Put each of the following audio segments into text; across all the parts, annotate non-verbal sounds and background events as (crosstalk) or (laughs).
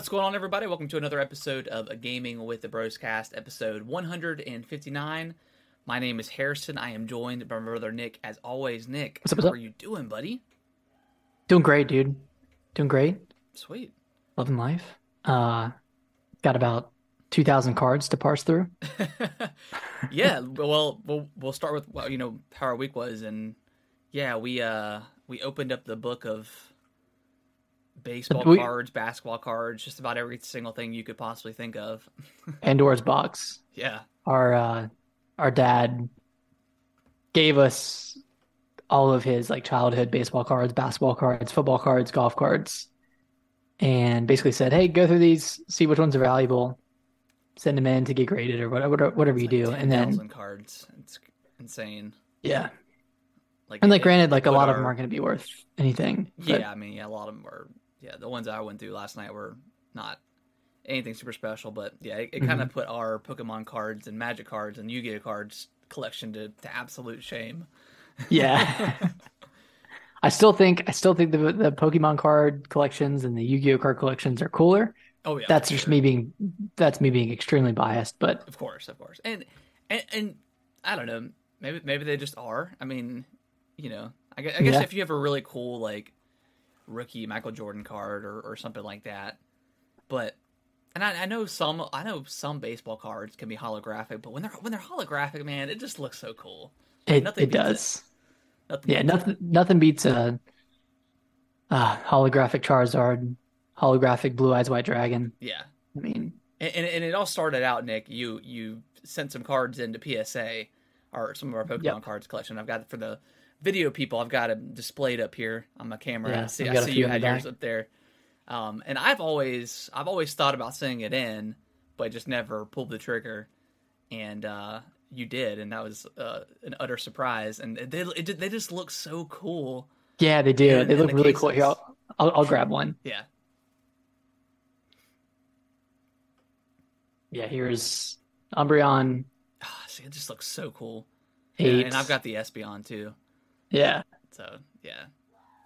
What's going on, everybody? Welcome to another episode of A Gaming with the Bros Cast, episode 159. My name is Harrison. I am joined by my brother Nick. As always, Nick, What's up, what's how up? are you doing, buddy? Doing great, dude. Doing great. Sweet. Loving life. Uh, got about 2,000 cards to parse through. (laughs) yeah, well, we'll we'll start with well, you know how our week was, and yeah, we uh we opened up the book of baseball We- cards, basketball cards, just about every single thing you could possibly think of. (laughs) Pandora's box. Yeah, Our uh, our dad gave us all of his like childhood baseball cards, basketball cards, football cards, golf cards, and basically said, "Hey, go through these, see which ones are valuable, send them in to get graded or whatever, whatever you It's do." like And then cards. It's insane. yeah, Like and like it- granted, like a lot of them aren't going to be worth anything. but- Yeah, I mean, yeah, a lot of them were. Yeah, the ones I went through last night were not anything super special, but yeah, it, it kind of Mm-hmm. put our Pokemon cards and Magic cards and Yu-Gi-Oh cards collection to, to absolute shame. Yeah. (laughs) I still think I still think the the Pokemon card collections and the Yu-Gi-Oh card collections are cooler. Oh yeah, that's just sure. me being that's me being extremely biased, but Of course, of course, and and and I don't know. Maybe maybe they just are. I mean, you know, I guess, I guess Yeah. if you have a really cool like rookie Michael Jordan card or, or something like that, but and I, I know some I know some baseball cards can be holographic, but when they're when they're holographic, man, it just looks so cool. it nothing it does. Nothing Yeah, it. nothing nothing beats a uh, holographic Charizard, holographic Blue Eyes White Dragon. Yeah, I mean, and, and and it all started out, Nick. You you sent some cards into PSA, or some of our Pokemon Yep. cards collection. I've got it for the video people. I've got it displayed up here on my camera. Yeah, I see, I see you had yours up there. Um, and I've always I've always thought about sending it in, but just never pulled the trigger. And uh, you did, and that was uh, an utter surprise. And they it, they just look so cool. yeah, they do. They look the really cool. Here. I'll, I'll I'll grab one. Yeah, Yeah, here's Umbreon Ah, see, it just looks so cool. eight. And, and I've got the Espeon too. Yeah, So yeah,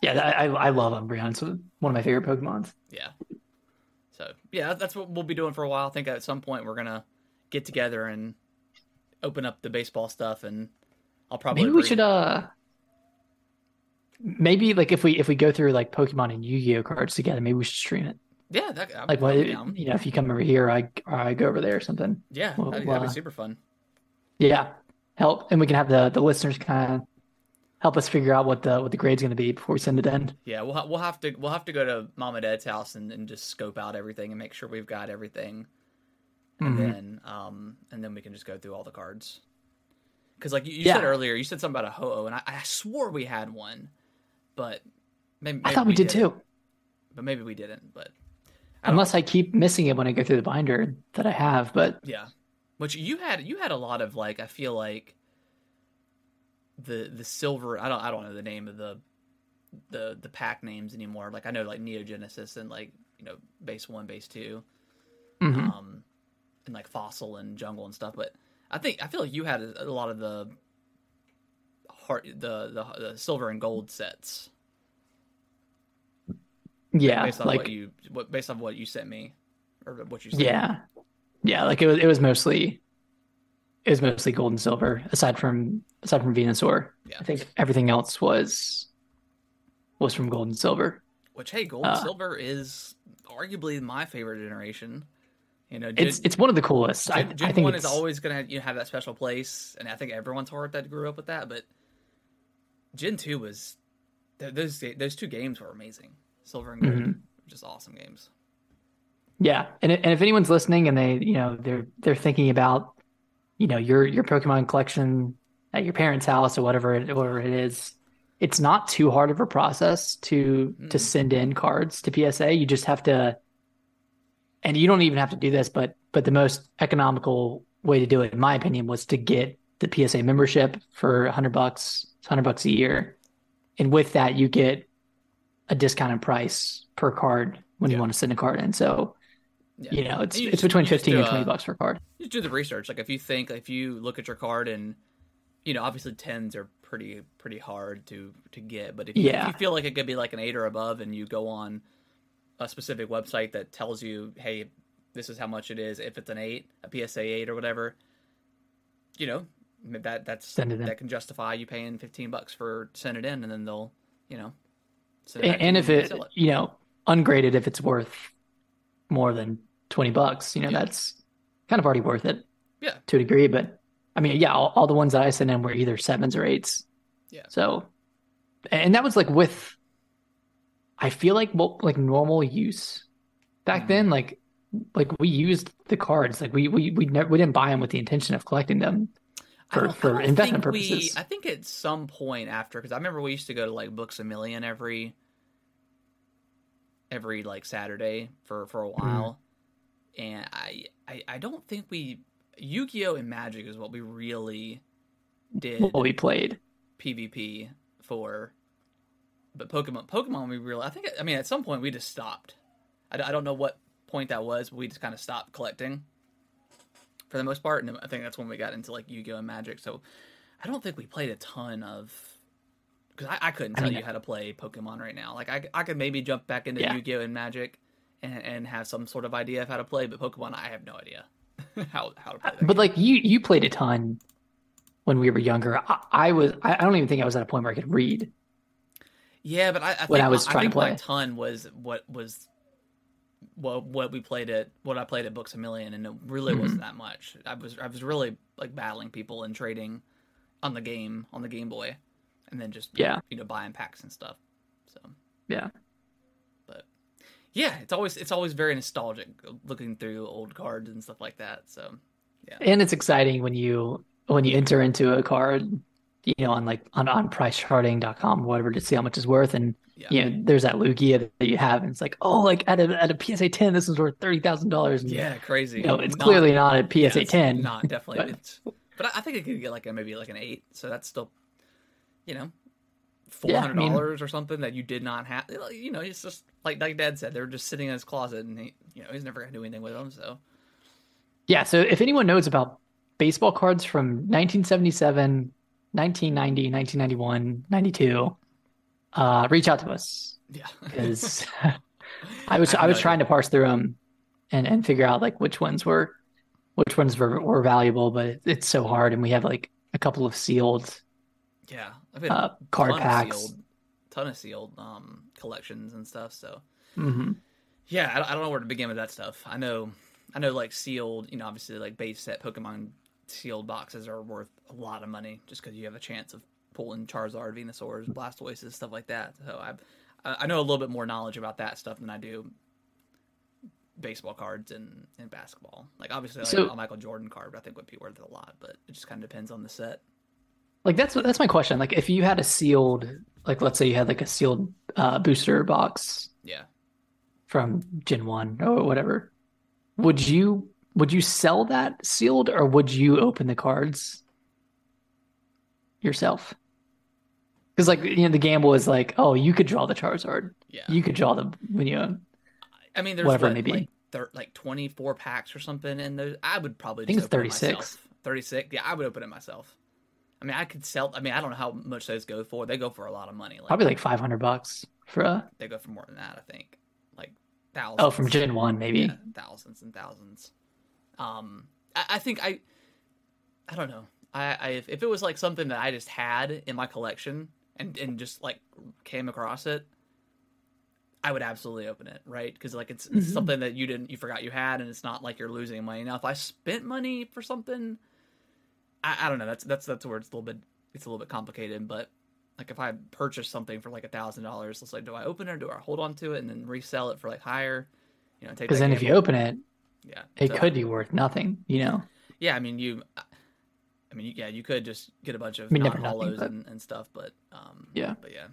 yeah. I I I love Umbreon. It's one of my favorite Pokemons. Yeah. So yeah, that's what we'll be doing for a while. I think at some point we're gonna get together and open up the baseball stuff, and I'll probably Maybe we should uh maybe like if we if we go through like Pokemon and Yu-Gi-Oh cards together, maybe we should stream it. Yeah, that, I'm, Like I'm down. you know, if you come over here, I or I go over there or something. Yeah, well, that'd, that'd be super fun. Yeah. Help and we can have the the listeners kind of help us figure out what the what the grade's going to be before we send it in. Yeah, we'll ha- we'll have to we'll have to go to mom and dad's house and, and just scope out everything and make sure we've got everything, and Mhm. then um and then we can just go through all the cards. Because like you, you Yeah. said earlier, you said something about a ho-oh, and I, I swore we had one, but maybe, I thought we did didn't. too. but maybe we didn't. But I Unless I keep missing it when I go through the binder that I have, but Yeah, which you had you had a lot of like I feel like the the silver I don't I don't know the name of the the the pack names anymore. Like I know like Neo Genesis and like you know base one, base 2 mhm. um, and like fossil and jungle and stuff. But I think I feel like you had a, a lot of the heart the, the the silver and gold sets. yeah, based on like what you what based on what you sent me or what you sent yeah. Yeah, like it was it was mostly it was mostly gold and silver aside from aside from Venusaur. Yeah. I think everything else was was from gold and silver. Which hey, gold Uh, and silver is arguably my favorite generation. You know, It's Gen, it's one of the coolest. I, Gen, Gen I think one it's is always gonna you know, have that special place, and I think everyone's heart that grew up with that. But Gen two was th- those those two games were amazing. Silver and gold, Mhm. just awesome games. Yeah, and and if anyone's listening and they, you know, they're they're thinking about, you know, your your Pokemon collection at your parents' house or whatever it, whatever it is, it's not too hard of a process to to Mm. send in cards to PSA. You just have to, and you don't even have to do this, but but the most economical way to do it, in my opinion, was to get the PSA membership for a hundred bucks, hundred bucks a year, and with that you get a discounted price per card when Yeah. you want to send a card in. So Yeah. you know, it's you it's just- between 15 do and 20 a- bucks per card. Just do the research. Like if you think, if you look at your card and you know, obviously tens are pretty pretty hard to to get, but if you, if you feel like it could be like an eight or above, and you go on a specific website that tells you, hey, this is how much it is. If it's an eight, a PSA eight or whatever, you know, that that's Send it in. that can justify you paying fifteen bucks for send it in, and then they'll, you know, send And, and if and it, you know, ungraded, if it's worth more than 20 bucks, you know, Yeah. that's kind of already worth it. Yeah. To a degree. But I mean, yeah, all, all the ones that I sent in were either sevens or eights. Yeah. So, and that was like with, I feel like, well, like normal use back Mhm. then, like, like we used the cards, like we, we, we never, we didn't buy them with the intention of collecting them. For- for investment think we- purposes. I think at some point after, because I remember we used to go to like Books a Million every every like Saturday for for a Mm-hmm. while, and I, I I don't think we Yu Gi Oh and Magic is what we really did What we played. PvP for, but Pokemon Pokemon we really I think I mean at some point we just stopped. I, I don't know what point that was, but we just kind of stopped collecting for the most part, and I think that's when we got into like Yu Gi Oh and Magic. So I don't think we played a ton of because I, I couldn't I tell mean- you how to play Pokemon right now. Like I, I could maybe jump back into Yeah. Yu Gi Oh and Magic and, and have some sort of idea of how to play, but Pokemon I have no idea (laughs) how how to play. But game. like you, you played a ton when we were younger. I, I was, I I don't even think I was at a point where I could read. Yeah, but I, I when I was my, trying I to think my play. ton was what was what what we played at what I played at Books a Million, and it really Mhm. wasn't that much. I was I was really like battling people and trading on the game on the Game Boy, and then just Yeah. you know buying packs and stuff. So Yeah. but yeah, it's always it's always very nostalgic looking through old cards and stuff like that. So yeah And it's exciting when you when you enter into a card, you know, on like on, on pricecharting.com or whatever to see how much it's worth. And yeah, you know, there's that Lugia that you have, and it's like, oh, like at a at a PSA ten, this is worth thirty thousand dollars. yeah, crazy. You know, it's Not- clearly not a yeah, PSA it's ten. Not definitely. but- It's, (laughs) but I I think it could get like a, maybe like an eight. So that's still, you know, four Yeah, I hundred mean- dollars or something that you did not have. You know, it's just like like Dad said, they're just sitting in his closet, and he, you know, he's never gonna do anything with them. So Yeah, so if anyone knows about baseball cards from 1977, 1990, 1991, 92, uh, reach out to us yeah, (laughs) because (laughs) I was have I was trying to parse through them and and figure out like which ones were which ones were, were valuable, but it, it's so hard, and we have like a couple of sealed yeah, I've been uh, card ton of packs. sealed, ton of sealed um collections and stuff. So hmm yeah, I don't, I don't know where to begin with that stuff. I know, I know, like sealed, you know, obviously like base set Pokemon sealed boxes are worth a lot of money just because you have a chance of pulling Charizard, Venusaurs, Blastoises, stuff like that. So I, I I know a little bit more knowledge about that stuff than I do baseball cards and, and basketball. Like obviously, like So- a Michael Jordan card, I think would be worth a lot, but it just kind of depends on the set. Like that's that's my question. Like if you had a sealed, like let's say you had like a sealed uh, booster box Yeah. from Gen 1 or whatever. Would you would you sell that sealed or would you open the cards yourself? Because like you know the gamble is like, oh, you could draw the Charizard. Yeah. You could draw the when you I mean, there's whatever it what, may be. like thir- like 24 packs or something, and those I would probably I think it's open it 36. myself. 36. Yeah, I would open it myself. I mean, I could sell. I mean, I don't know how much those go for. They go for a lot of money. Like probably like 500 bucks for a they go for more than that. I think like thousands. oh from Gen 1 maybe. Yeah, thousands and thousands. Um, I, I think I, I don't know. I, I if, if it was like something that I just had in my collection and and just like came across it, I would absolutely open it, right? Because like it's, it's Mhm. something that you didn't you forgot you had, and it's not like you're losing money. Now, if I spent money for something, I, I don't know. That's that's that's where it's a little bit it's a little bit complicated, but. Like if I purchase something for like a thousand dollars, it's like, do I open it or do I hold on to it and then resell it for like higher? You know, take Because then if you gamble. open it, Yeah, it so- could be worth nothing, you know. Yeah, I mean you. I mean, yeah, you could just get a bunch of I mean, holos but- and, and stuff, but um, Yeah. but yeah,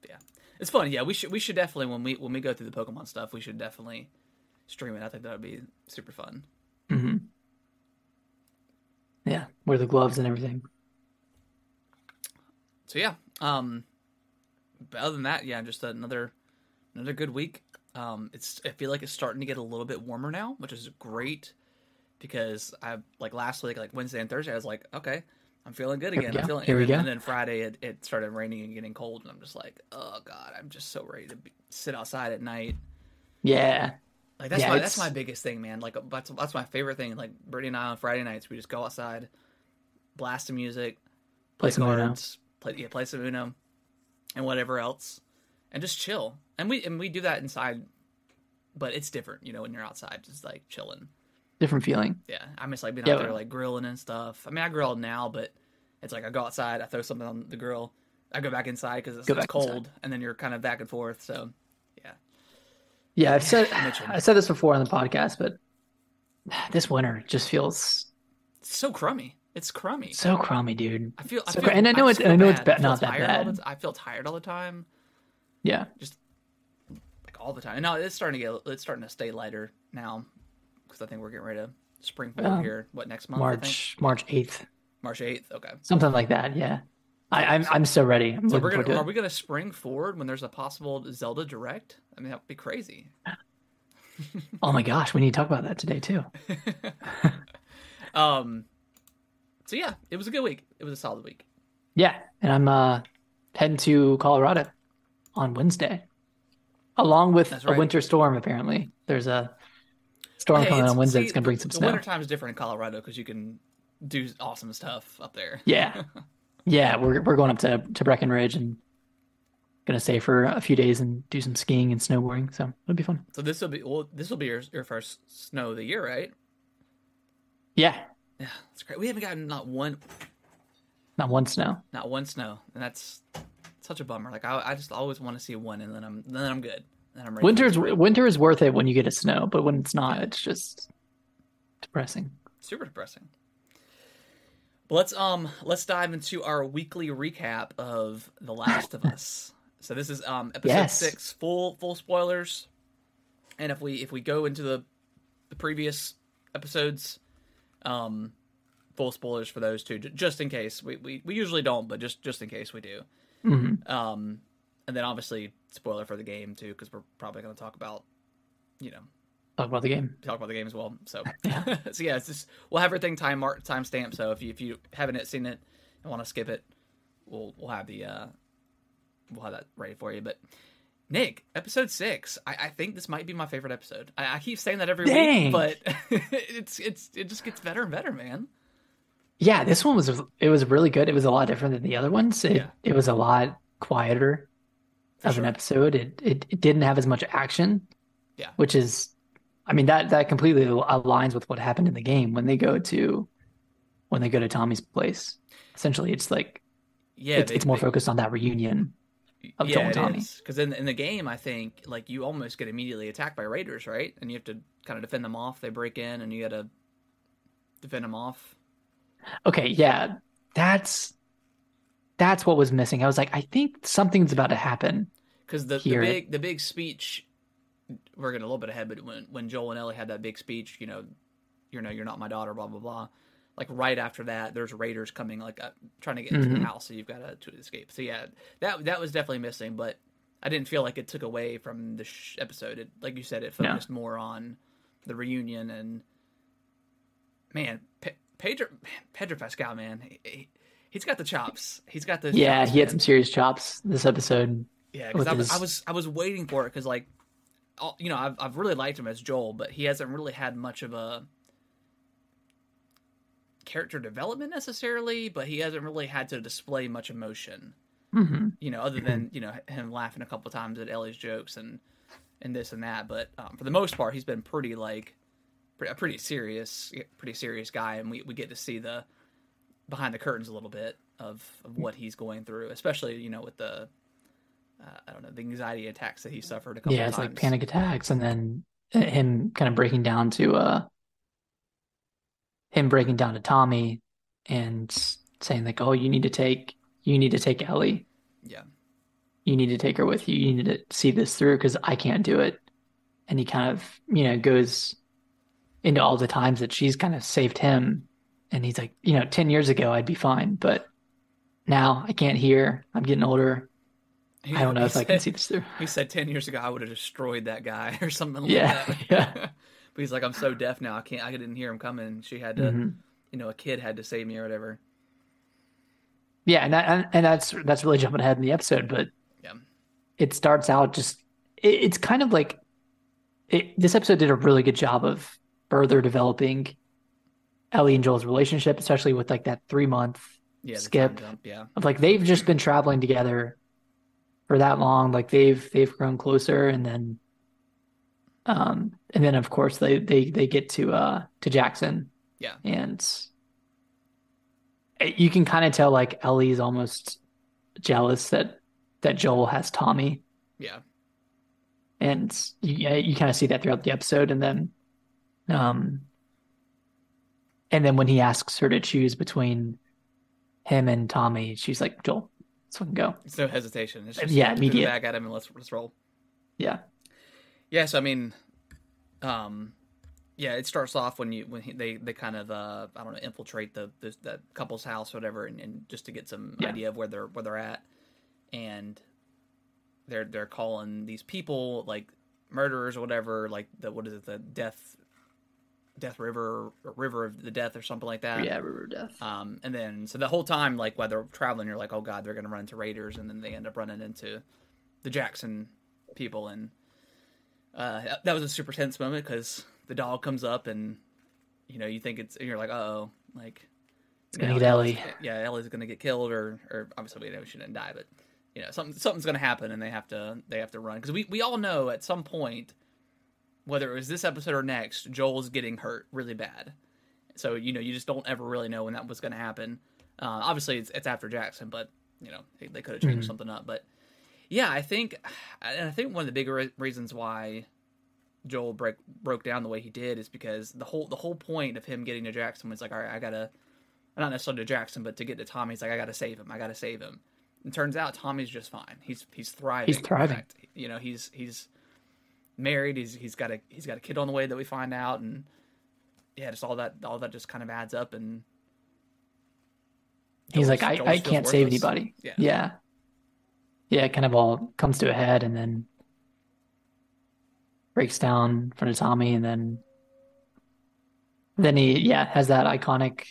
But yeah, it's fun. Yeah, we should we should definitely when we when we go through the Pokemon stuff, we should definitely stream it. I think that would be super fun. hmm Yeah, wear the gloves and everything. So yeah, um, but other than that, yeah, just another another good week. Um, it's I feel like it's starting to get a little bit warmer now, which is great because I like last week, like Wednesday and Thursday, I was like, okay, I'm feeling good again. I'm feeling, Here we and, then, go. and then Friday it, it started raining and getting cold, and I'm just like, oh god, I'm just so ready to be, sit outside at night Yeah. Like that's Yeah, my that's my biggest thing, man. Like that's that's my favorite thing. Like Brittany and I on Friday nights, we just go outside, blast some music, Play play some Uno. cards, play yeah, play some Uno, and whatever else, and just chill. And we and we do that inside, but it's different, you know, when you're outside, just like chilling. Different feeling. Yeah, I miss like being Yeah, out there like grilling and stuff. I mean, I grill now, but it's like I go outside, I throw something on the grill, I go back inside because it's, it's cold, inside. and then you're kind of back and forth. So, yeah, I've said (laughs) I said this before on the podcast, but this winter just feels it's so crummy. It's crummy. so crummy, dude. I feel, I feel cr- and I know it's- I know it's bad. ba- I not that bad. the- I feel tired all the time, Yeah. Just like all the time. And now it's starting to get, it's starting to stay lighter now, because I think we're getting ready to spring forward Um, here. What next month? I think? March March eighth. March eighth. Okay. Something like that, yeah. I, I'm I'm so ready. I'm So we're gonna are it. we gonna spring forward when there's a possible Zelda direct? I mean that would be crazy. Oh my gosh, we need to talk about that today too. (laughs) Um. So yeah, it was a good week. It was a solid week. Yeah, and I'm uh heading to Colorado on Wednesday. Along with That's a winter storm, apparently. There's a storm Hey, coming on Wednesday. see, it's gonna bring some the snow. winter time is different in Colorado because you can do awesome stuff up there. Yeah. (laughs) Yeah, we're we're going up to, to Breckenridge and gonna stay for a few days and do some skiing and snowboarding. So it'll be fun. So this will be well. This will be your your first snow of the year, right? Yeah, Yeah, that's great. We haven't gotten not one not one snow. not one snow, and that's such a bummer. Like I, I just always want to see one, and then I'm then I'm good. Then I'm ready. Winter's winter is worth it when you get a snow, but when it's not, it's just depressing. super depressing. Let's um let's dive into our weekly recap of The Last of Us. So this is um episode Yes. six, full full spoilers. And if we if we go into the the previous episodes, um full spoilers for those two, j- just in case. We we, we usually don't, but just just in case we do. hmm Um and then obviously spoiler for the game too, because we're probably gonna talk about you know Talk about the game. talk about the game as well. So, Yeah. (laughs) (laughs) so yeah, it's just we'll have everything time mark time stamped. So if you if you haven't seen it and want to skip it, we'll we'll have the uh we'll have that ready for you. But Nick, episode six, I, I think this might be my favorite episode. I, I keep saying that every Dang. week, but (laughs) it's it's it just gets better and better, man. Yeah, this one was it was really good. It was a lot different than the other ones. It Yeah. it was a lot quieter For of sure. an episode. It, it it didn't have as much action. Yeah. Which is I mean that that completely aligns with what happened in the game when they go to when they go to Tommy's place. Essentially, it's like Yeah, it's, they- it's more they- focused on that reunion. of Joel and Tommy. Because in in the game, I think like you almost get immediately attacked by raiders, right? And you have to kind of defend them off. They break in, and you got to defend them off. Okay, yeah. That's that's what was missing. I was like, I think something's about to happen. because the, the big the big speech we're getting a little bit ahead but when when joel and ellie had that big speech you know you know you're not my daughter blah blah blah like right after that there's raiders coming like uh, trying to get into Mhm. the house so you've got to, to escape so yeah that that was definitely missing but i didn't feel like it took away from the sh- episode it like you said it focused more on the reunion and man Pe- pedro pedro pascal man he, he's got the chops he's got the Yeah, chops, he had man. some serious chops this episode. Yeah, because I was, I was I was waiting for it because like, you know, I've I've really liked him as Joel, but he hasn't really had much of a character development necessarily. But he hasn't really had to display much emotion, hmm you know, other than you know him laughing a couple times at Ellie's jokes and and this and that. But um, for the most part, he's been pretty like a pretty serious, pretty serious guy, and we we get to see the behind the curtains a little bit of, of what he's going through, especially you know with the uh, I don't know the anxiety attacks that he suffered a couple Yeah, it's times. like panic attacks, and then uh, him kind of breaking down to uh him breaking down to Tommy and saying like, "Oh, you need to take you need to take Ellie. Yeah, You need to take her with you. You need to see this through because I can't do it." And he kind of you know goes into all the times that she's kind of saved him, and he's like, you know, ten years ago I'd be fine, but now I can't hear. I'm getting older. He- I don't know if I can said- see this through. He said ten years ago I would have destroyed that guy (laughs) or something like Yeah, that. (laughs) yeah. (laughs) but he's like, I'm so deaf now. I can't. I didn't hear him coming. She had to, Mhm. you know, a kid had to save me or whatever. Yeah, and that, and, and that's that's really jumping ahead in the episode, but Yeah. it starts out just it, it's kind of like it, this episode did a really good job of further developing Ellie and Joel's relationship, especially with like that three month Yeah, skip jump, yeah. of like they've just been traveling together for that long. Like they've they've grown closer, and then um and then of course they they they get to uh to Jackson. Yeah. and you can kind of tell like Ellie's almost jealous that that Joel has Tommy. Yeah. and you you kind of see that throughout the episode and then um and then when he asks her to choose between him and Tommy she's like Joel let's fucking go It's no hesitation. It's just Yeah, immediate. Back at him and let's let's roll. yeah Yeah, so I mean, um, yeah, it starts off when you when he, they they kind of uh I don't know infiltrate the, the that couple's house or whatever, and, and just to get some Yeah. idea of where they're where they're at, and they're they're calling these people like murderers or whatever, like the what is it the death death river or river of the death or something like that. yeah River of Death Um, and then so the whole time, like while they're traveling, you're like, oh god, they're gonna run into raiders, and then they end up running into the Jackson people, and uh, that was a super tense moment because the dog comes up, and you know you think it's, and you're like, oh, like It's gonna you get Ellie. yeah, Ellie's gonna get killed, or or obviously we know she didn't die, but you know something something's gonna happen, and they have to they have to run because we we all know at some point. Whether it was this episode or next, Joel's getting hurt really bad. So you know, you just don't ever really know when that was going to happen. Uh, obviously, it's, it's after Jackson, but you know they, they could have changed Mhm. something up. But yeah, I think, and I think one of the bigger re- reasons why Joel break broke down the way he did is because the whole the whole point of him getting to Jackson was like, all right, I gotta, not necessarily to Jackson, but to get to Tommy, he's like, I gotta save him, I gotta save him. And turns out Tommy's just fine. He's he's thriving. He's thriving. You know, he's he's married. He's he's got a he's got a kid on the way that we find out, and yeah, just all that all that just kind of adds up, and he's Joel's- like I, Joel's I can't save anybody Yeah. yeah yeah it kind of all comes to a head and then breaks down in front of Tommy and then then he yeah has that iconic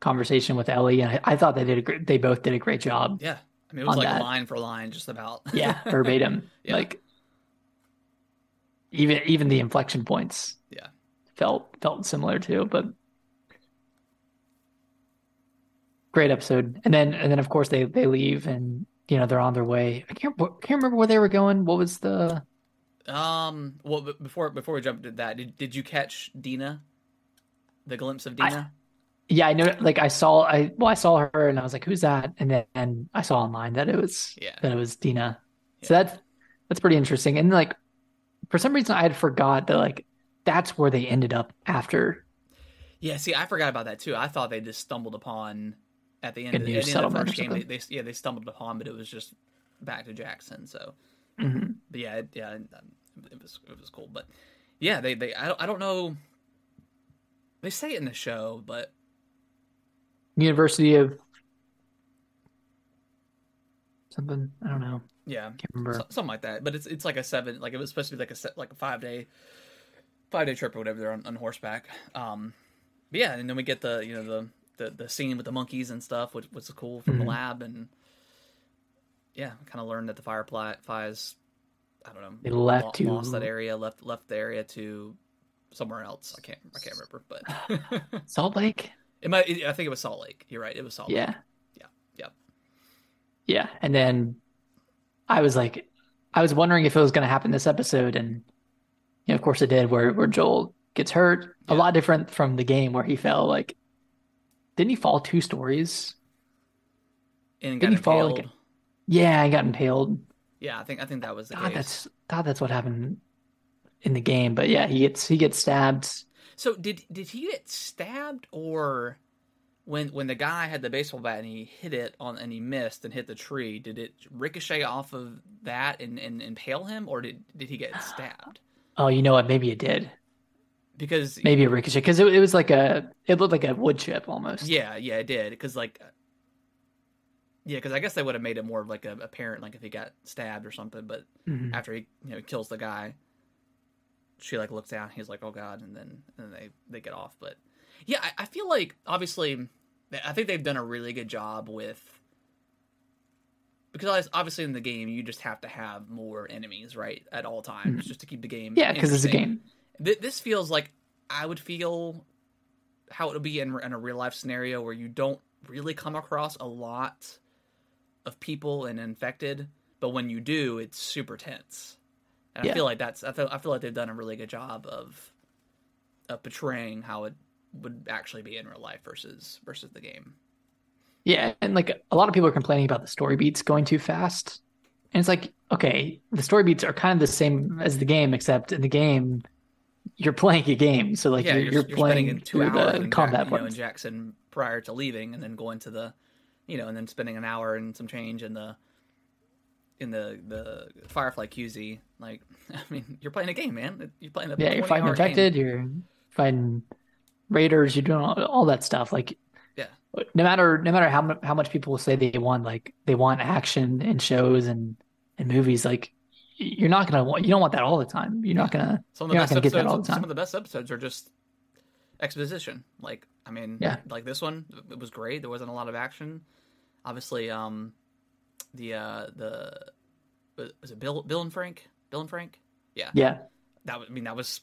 conversation with Ellie and I, I thought they did a great they both did a great job Yeah, I mean, it was like that. line for line, just about. yeah (laughs) verbatim Yeah. like even even the inflection points Yeah. felt felt similar too but great episode and then and then of course they they leave and you know they're on their way I can't can't remember where they were going what was the Um. Well, before before we jump to that, did did you catch Dina? The glimpse of I- Dina. yeah I know like I saw I well I saw her and I was like who's that and then and I saw online that it was yeah. that it was Dina so that's that's pretty interesting and like for some reason I had forgot that like that's where they ended up after Yeah. See, I forgot about that too. I thought they just stumbled upon at the end of the, at the, end of the first game. They, they yeah they stumbled upon, but it was just back to Jackson. So, Mhm. but yeah, it, yeah, it, it was it was cool. But yeah, they they I don't, I don't know. They say it in the show, but University of something. I don't know. Yeah, Can't remember. so- something like that. But it's it's like a seven, like it was supposed to be like a se- like a five day, five day trip or whatever. They're on, on horseback. Um, but yeah, and then we get the you know the the, the scene with the monkeys and stuff, which was cool from the Mhm. lab, and yeah, kind of learned that the fireflies, I don't know, They left lo- to- lost that area, left left the area to somewhere else. I can't I can't remember, but (laughs) Salt Lake? it might. I think it was Salt Lake. You're right. It was Salt Lake. Yeah. Yeah. Yep. Yeah. And then I was like, I was wondering if it was going to happen this episode. And, you know, of course it did, where, where Joel gets hurt. A lot different from the game where he fell. Like, didn't he fall two stories? And got Didn't he fall, like, Yeah, I got impaled. Yeah, I think I think that was the God, that's God, that's what happened in the game. But yeah, he gets he gets stabbed. So did did he get stabbed or when when the guy had the baseball bat and he hit it on and he missed and hit the tree, did it ricochet off of that and, and impale him or did did he get stabbed? Oh, you know what? Maybe it did. Because Maybe a ricochet because it, it was like a it looked like a wood chip almost. yeah, yeah, it did. Because like yeah, because I guess they would have made it more of like a apparent like if he got stabbed or something. But Mhm. after he you know kills the guy, she like looks down. He's like, "Oh God!" And then and then they they get off. But yeah, I, I feel like obviously, I think they've done a really good job with because obviously in the game you just have to have more enemies right at all times Mhm. just to keep the game Yeah, because it's a game. Th- this feels like I would feel how it would be in, in a real life scenario where you don't really come across a lot of people and infected, but when you do, it's super tense. And I feel like that's I feel I feel like they've done a really good job of of portraying how it would actually be in real life versus versus the game. Yeah, and like a lot of people are complaining about the story beats going too fast. And it's like, okay, the story beats are kind of the same as the game, except in the game, you're playing a game. So like yeah, you're, you're, you're, playing spending two hours the combat Jack, you know, in. Jackson prior to leaving, and then going to the, you know, and then spending an hour and some change in the, in the the Firefly QZ. Like, (laughs) I mean, you're playing a game, man. You're playing a Yeah, you're fighting infected, Game. you're fighting raiders, you're doing all, all that stuff. Like, Yeah. no matter no matter how how much people say they want like they want action and shows and and movies, like you're not gonna want you don't want that all the time. You're not gonna Some of the you're not best gonna get that episodes. all the Some of the best episodes are just exposition. Like, I mean, Yeah. like this one, it was great. There wasn't a lot of action. Obviously, um, the uh the was it Bill Bill and Frank Bill and Frank Yeah, Yeah, that was, I mean that was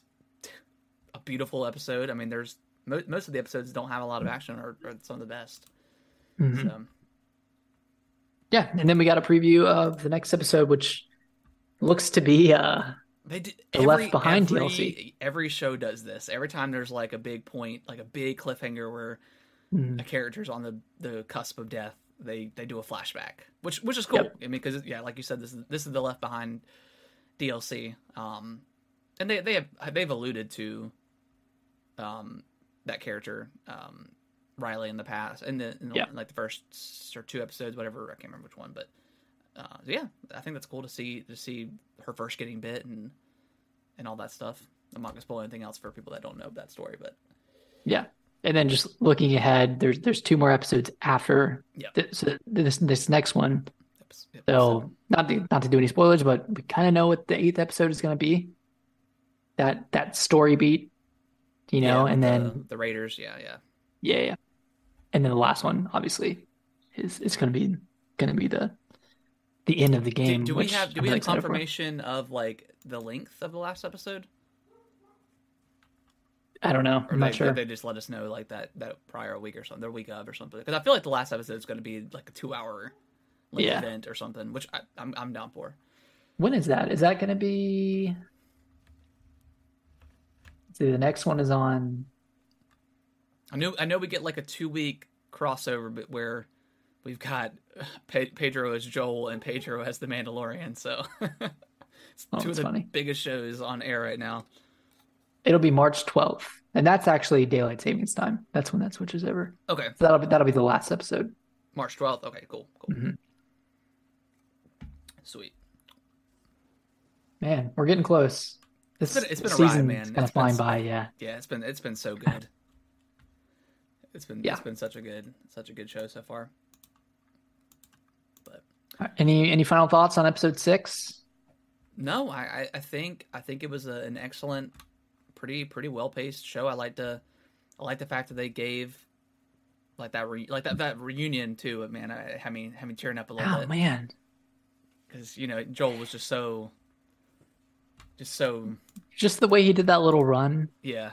a beautiful episode. I mean, there's mo- most of the episodes don't have a lot of action or, or some of the best. Mhm. So yeah. And then we got a preview of the next episode, which looks to be uh they did The every, Left Behind every, DLC. Every show does this. Every time there's like a big point, like a big cliffhanger where mm, a character's on the the cusp of death, they they do a flashback, which which is cool. Yep. I mean, because yeah, like you said, this is this is the Left Behind DLC, um, and they they have they've alluded to um that character um Riley in the past, in the in the, Yeah. like the first or two episodes, whatever I can't remember which one, but uh, yeah, I think that's cool to see to see her first getting bit and and all that stuff. I'm not gonna spoil anything else for people that don't know that story, but yeah. And then just looking ahead, there's there's two more episodes after Yeah. this this this next one. episode- So not to, not to do any spoilers, but we kind of know what the eighth episode is going to be. That that story beat, you know, Yeah, and the- then the Raiders, yeah, yeah. yeah, yeah, and then the last one obviously is is going to be going to be the the end of the game. do we have do I'm we have for. confirmation of like the length of the last episode? I don't know. Or I'm not sure. they just let us know like that that prior week or something, their week of or something. Because I feel like the last episode is going to be like a two hour like, Yeah. event or something, which I, I'm I'm down for. When is that? Is that going to be? See, the next one is on. I know I know we get like a two week crossover, but where we've got (laughs) Pe- Pedro as Joel and Pedro as the Mandalorian. So (laughs) it's Oh, two of the funny. biggest shows on air right now. It'll be March 12th, and that's actually daylight savings time. That's when that switches over. Okay, So that'll be that'll be the last episode. March twelfth. Okay, cool, cool, Mhm. sweet. Man, we're getting close. This been- it's been a ride, man. kind It's of flying been- by. Yeah. Yeah, it's been it's been so good. It's been Yeah. it's been such a good such a good show so far. But right, Any any final thoughts on episode six? no, I I, think I think it was a, an excellent, pretty pretty well paced show. I like the I like the fact that they gave like that re, like that that reunion too. Man, I had me had me tearing up a little Oh bit man, because you know Joel was just so just so just the way he did that little run yeah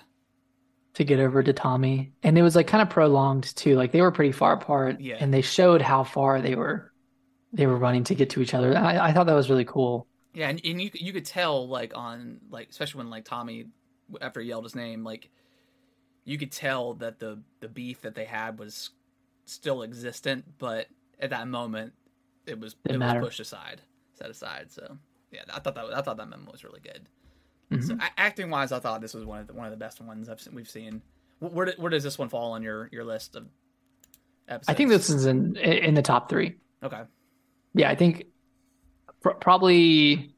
to get over to Tommy, and it was like kind of prolonged too. Like they were pretty far apart, Yeah. and they showed how far they were they were running to get to each other. I, I thought that was really cool. Yeah, and, and you you could tell like on like especially when like Tommy after he yelled his name like you could tell that the the beef that they had was still existent, but at that moment it was Didn't it matter. was pushed aside, set aside. So yeah, I thought that I thought that memo was really good. Mhm. So acting wise, I thought this was one of the, one of the best ones I've seen, we've seen. Where where does this one fall on your your list of episodes? I think this is in in the top three. okay. Yeah, I think pr- probably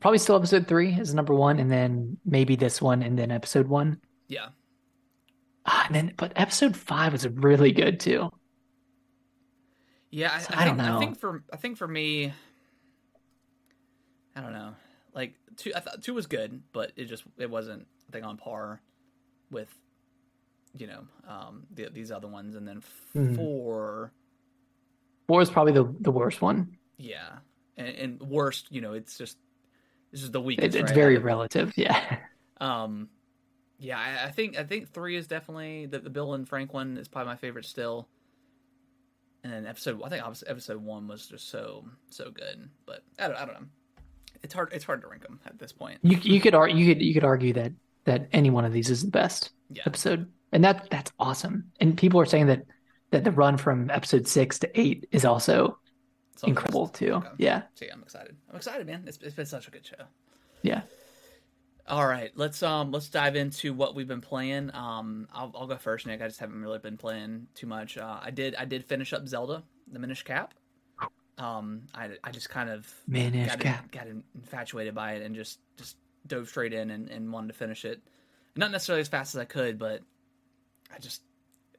probably still episode three is number one, and then maybe this one, and then episode one. Yeah, Ah, and then, but episode five was really good too. Yeah, I, So I, I don't think, I think for I think for me, I don't know. Like two, I thought two was good, but it just it wasn't I think on par with you know um the, these other ones. And then Mhm. four, Four is probably the the worst one. Yeah, and, and worst, you know, it's just this is the It, weakest. it's right? very relative. Yeah. (laughs) Um, yeah, I, I think I think three is definitely the, the Bill and Frank one is probably my favorite still. And then episode, I think episode one was just so so good, but I don't, I don't know. It's hard it's hard to rank them at this point. You you could ar- you could you could argue that that any one of these is the best Yeah, episode, and that that's awesome. And people are saying that that the run from episode six to eight is also so incredible too. Okay. Yeah, See, I'm excited. I'm excited, man. It's, it's been such a good show. yeah. All right, let's um let's dive into what we've been playing. Um, I'll, I'll go first, Nick. I just haven't really been playing too much. Uh, I did I did finish up Zelda, the Minish Cap. Um, I, I just kind of Minish got, Cap. got infatuated by it and just just dove straight in and, and wanted to finish it. Not necessarily as fast as I could, but I just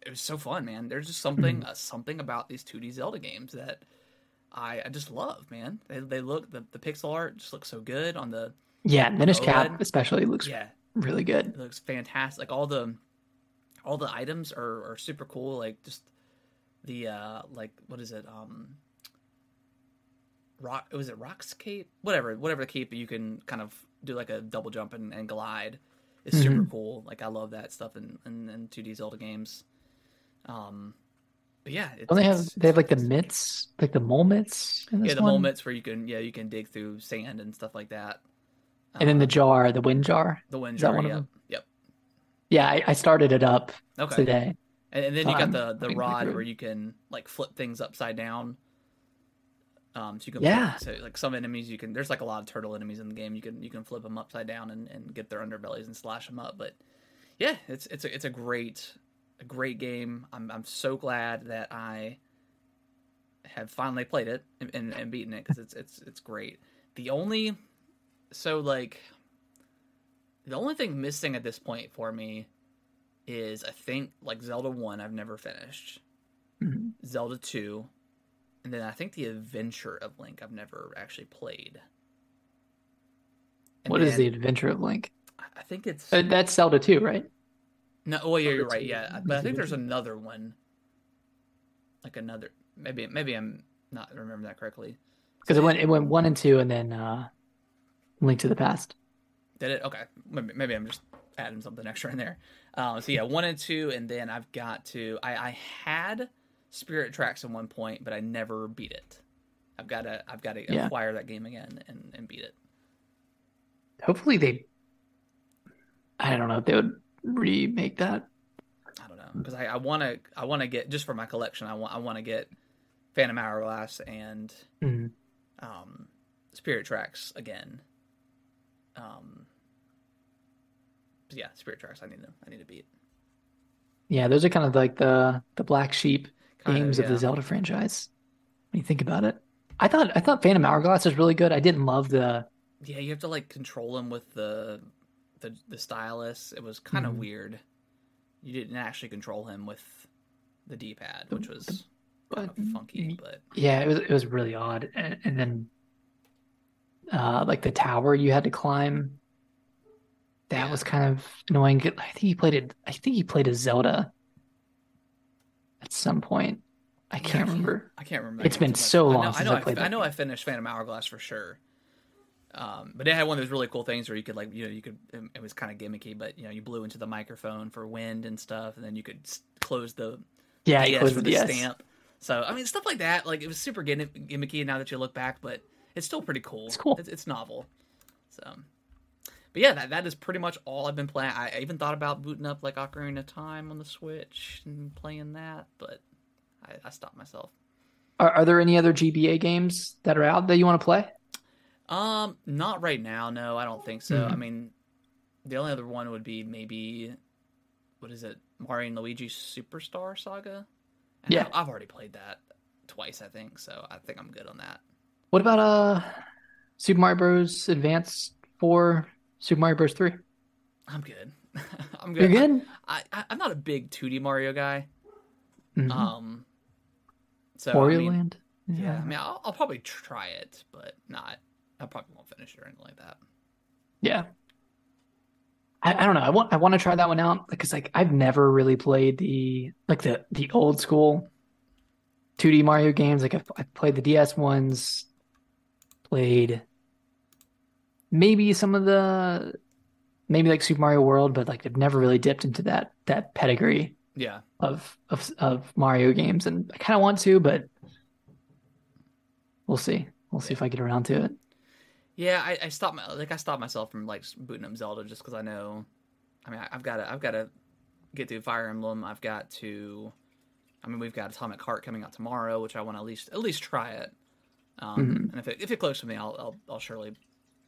it was so fun, man. There's just something uh, something about these 2D Zelda games that I, I just love, man. They, they look the, the pixel art just looks so good on the Yeah, Minish OLED. Cap especially looks yeah really good. it looks fantastic. Like all the all the items are, are super cool. Like just the uh like what is it? Um Roc was it Roc's Cape? Whatever, whatever the cape you can kind of do like a double jump and, and glide. It's super cool. Like I love that stuff in, in, in 2D Zelda games. Um but yeah, it's, they have it's- they have like the mitts, like the mole mitts in this yeah the one? moments where you can yeah you can dig through sand and stuff like that. And then the Um, jar, the wind jar. the wind is that jar, one of yep, them? yep. Yeah, I, I started it up Okay. today. And, and then you Um, got the the rod where you can like flip things upside down. Um, so you can Yeah. flip, so like some enemies you can. There's like a lot of turtle enemies in the game. You can you can flip them upside down and, and get their underbellies and slash them up. But yeah, it's it's a, it's a great a great game. I'm I'm so glad that I have finally played it and, and, and beaten it because it's it's it's great. The only so like the only thing missing at this point for me is I think like Zelda 1 I've never finished. Mhm. Zelda 2 and then I think the Adventure of Link I've never actually played. And What is the Adventure of Link? I- think it's Uh, that's Zelda 2, right? no. Oh, yeah, you're right. Yeah, but I think there's another one, like another. Maybe maybe I'm not remembering that correctly. Because it went it went one and two, and then uh, Link to the Past. Did it? Okay. Maybe, maybe I'm just adding something extra in there. Um, so yeah, one and two, and then I've got to. I, I had Spirit Tracks at one point, but I never beat it. I've got to. I've got to Yeah. acquire that game again and, and beat it. Hopefully they. I don't know if they would remake that. I don't know because I want to. I want to get just for my collection. I want. I want to get Phantom Hourglass and Mhm. um, Spirit Tracks again. Um, but yeah, Spirit Tracks. I need to. I need to beat. Yeah, those are kind of like the the black sheep Kind games of yeah. the Zelda franchise. When you think about it, I thought I thought Phantom Hourglass was really good. I didn't love the Yeah, you have to like control them with the the the stylus. It was kind of Mhm. weird. You didn't actually control him with the D pad, which was the kind of funky. But yeah, it was it was really odd. And, and then uh, like the tower you had to climb. That was kind of annoying. I think he played it. I think he played a Zelda at some point. I Yeah, can't remember. I can't remember. It's been so I long know, since I know. I played I, that know. I finished Phantom Hourglass for sure. Um, but it had one of those really cool things where you could like you know you could it was kind of gimmicky, but you know you blew into the microphone for wind and stuff, and then you could close the Yeah, DS closed with the DS. stamp. So I mean stuff like that, like it was super gimmick- gimmicky now that you look back, but it's still pretty cool. It's cool. It's, it's novel. So, but yeah, that that is pretty much all I've been playing. I I even thought about booting up like Ocarina of Time on the Switch and playing that, but I, I stopped myself. Are, are there any other GBA games that are out that you want to play? Um, not right now. No, I don't think so. I Mhm. mean, the only other one would be maybe what is it, Mario and Luigi Superstar Saga? And Yeah. I've already played that twice, I think. So I think I'm good on that. What about uh Super Mario Bros. Advance 4, Super Mario Bros. 3? I'm good. (laughs) I'm good. You're good. I, I I'm not a big 2D Mario guy. Mhm. Um, so Wario I mean, Land? yeah, I mean, I'll, I'll probably try it, but not. I probably won't finish it or anything like that. Yeah. I, I don't know. I want I want to try that one out because like I've never really played the like the the old school 2D Mario games. Like I've, I've played the DS ones, played maybe some of the maybe like Super Mario World, but like I've never really dipped into that that pedigree Yeah. of of of Mario games, and I kind of want to, but we'll see. We'll see if I get around to it. Yeah, I, I stopped my like I stopped myself from like booting up Zelda just because I know. I mean, I, I've got to I've got to get through Fire Emblem. I've got to. I mean, we've got Atomic Heart coming out tomorrow, which I want to at least at least try it. Um, Mhm. And if it if it clicks with me, I'll, I'll I'll surely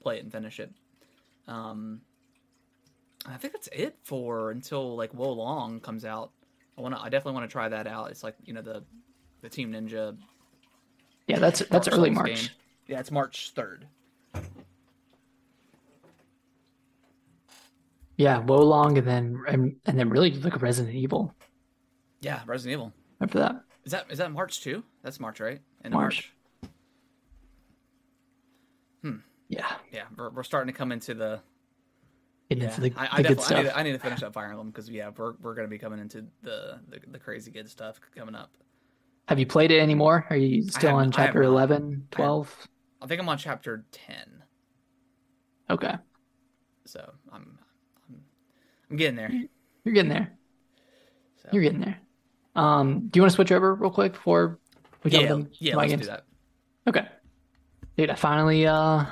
play it and finish it. Um, I think that's it for until like Wo Long comes out. I want to. I definitely want to try that out. It's like you know the the Team Ninja. Yeah, that's that's Dark early March. game. Yeah, it's March third. Yeah, Wo Long, and then and, and then really like Resident Evil Yeah, Resident Evil. after that. Is that is that March too? That's March, right? End of March. Yeah, Yeah, we're, we're starting to come into the. getting Yeah, into the, I, I, the good definitely, I, need to, I need to finish up Fire Emblem because yeah, we're we're gonna be coming into the, the the crazy good stuff coming up. Have you played it anymore? Are you still on chapter not. 11, 12? I think I'm on chapter ten, Okay, so I'm I'm, I'm getting there. you're getting there. So. You're getting there. Um, do you want to switch over real quick before we jump yeah, into yeah, my let's games? do that. Okay, dude, I finally uh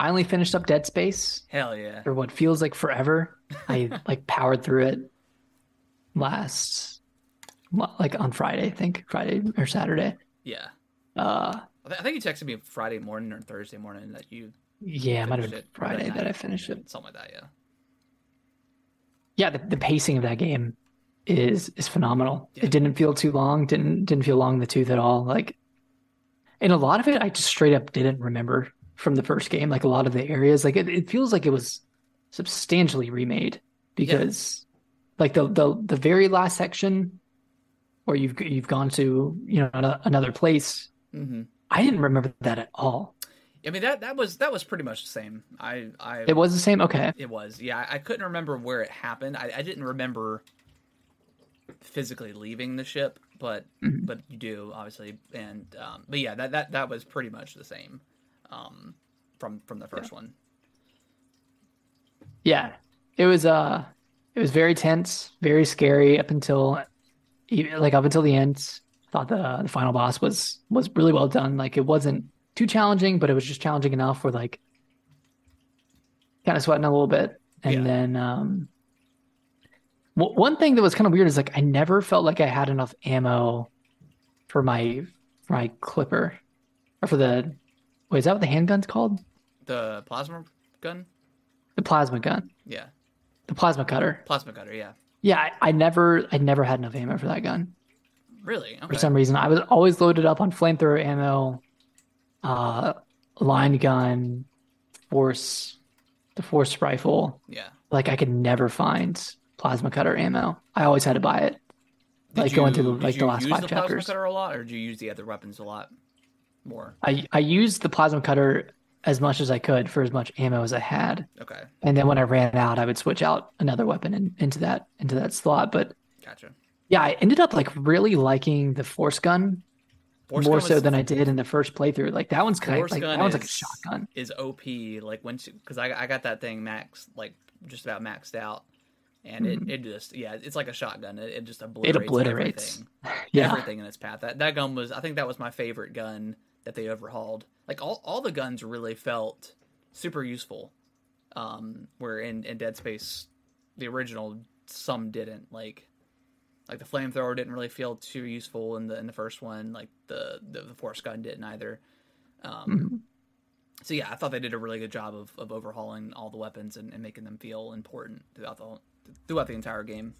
finally finished up Dead Space Hell yeah, for what feels like forever. I (laughs) like powered through it last like on Friday, I think Friday or Saturday. yeah. Uh, I, th- I think you texted me Friday morning or Thursday morning that you yeah, it might have been it, Friday that I finished it. something like that. Yeah, yeah the, the pacing of that game is is phenomenal Yeah. it didn't feel too long didn't didn't feel long in the tooth at all like and a lot of it i just straight up didn't remember from the first game like a lot of the areas like it, it feels like it was substantially remade because like the, the the very last section where you've you've gone to you know another place hmm i didn't remember that at all I mean that that was that was pretty much the same. I I it was the same okay It was, yeah. I couldn't remember where it happened. I, I didn't remember physically leaving the ship, but Mhm. but you do obviously. And um, but yeah, that, that that was pretty much the same um, from from the first one. Yeah, it was uh it was very tense, very scary up until like up until the end. Thought the the final boss was was really well done. Like it wasn't too challenging, but it was just challenging enough where like kind of sweating a little bit. And Yeah. then um w- one thing that was kind of weird is like I never felt like I had enough ammo for my for my clipper or for the wait, is that what the handgun's called? The plasma gun, The plasma gun, yeah, the plasma cutter. plasma cutter, yeah. Yeah, I, I never I never had enough ammo for that gun. Really? For some reason, I was always loaded up on flamethrower ammo, uh, line gun, force, the force rifle. Yeah. Like I could never find plasma cutter ammo. I always had to buy it. Did Like, going through the- like, the you last use five the plasma chapters. cutter a lot, or do you use the other weapons a lot more? I I used the plasma cutter as much as I could for as much ammo as I had, Okay, and then when I ran out, I would switch out another weapon in, into that into that slot. But gotcha. yeah, I ended up like really liking the force gun Force more so than I did in the first playthrough. Like that one's kind of Force like gun that one's like a shotgun. is OP. Like when because I I got that thing max like just about maxed out, and it, it just yeah it's like a shotgun. It, it just obliterates. Mm-hmm. obliterates. everything, (laughs) Yeah, everything in its path. That that gun was I think that was my favorite gun that they overhauled. Like all all the guns really felt super useful. Um, where in in Dead Space, the original some didn't like. Like the flamethrower didn't really feel too useful in the in the first one. Like the the, the force gun didn't either. Um, Mhm. so yeah, I thought they did a really good job of, of overhauling all the weapons and, and making them feel important throughout the whole, throughout the entire game.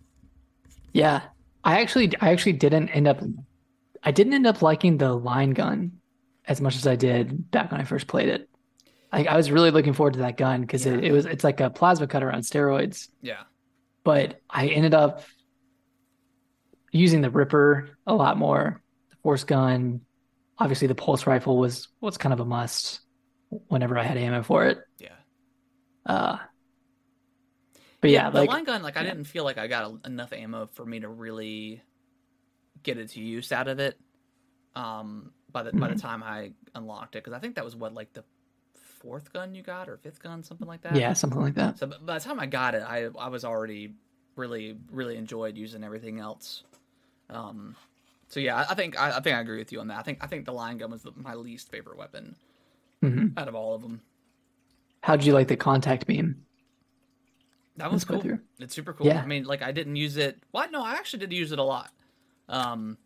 yeah. I actually I actually didn't end up I didn't end up liking the line gun as much as I did back when I first played it. I, I was really looking forward to that gun because it, Yeah. it was it's like a plasma cutter on steroids. Yeah, But I ended up using the Ripper a lot more. The force gun, obviously the pulse rifle was was kind of a must whenever I had ammo for it. yeah, Uh, but yeah, the like line gun, like I yeah. didn't feel like I got enough ammo for me to really get its use out of it. Um, by the by the time I unlocked it, because I think that was what like the fourth gun you got or fifth gun, something like that. Yeah, something like that. So by the time I got it, I I was already really really enjoyed using everything else. Um, so yeah, I, think I, I think I agree with you on that. I think I think the line gun was the, my least favorite weapon hmm out of all of them. How'd you like the contact beam? That one's cool. It's super cool. Yeah. I mean, like I didn't use it. What? No, I actually did use it a lot. Um,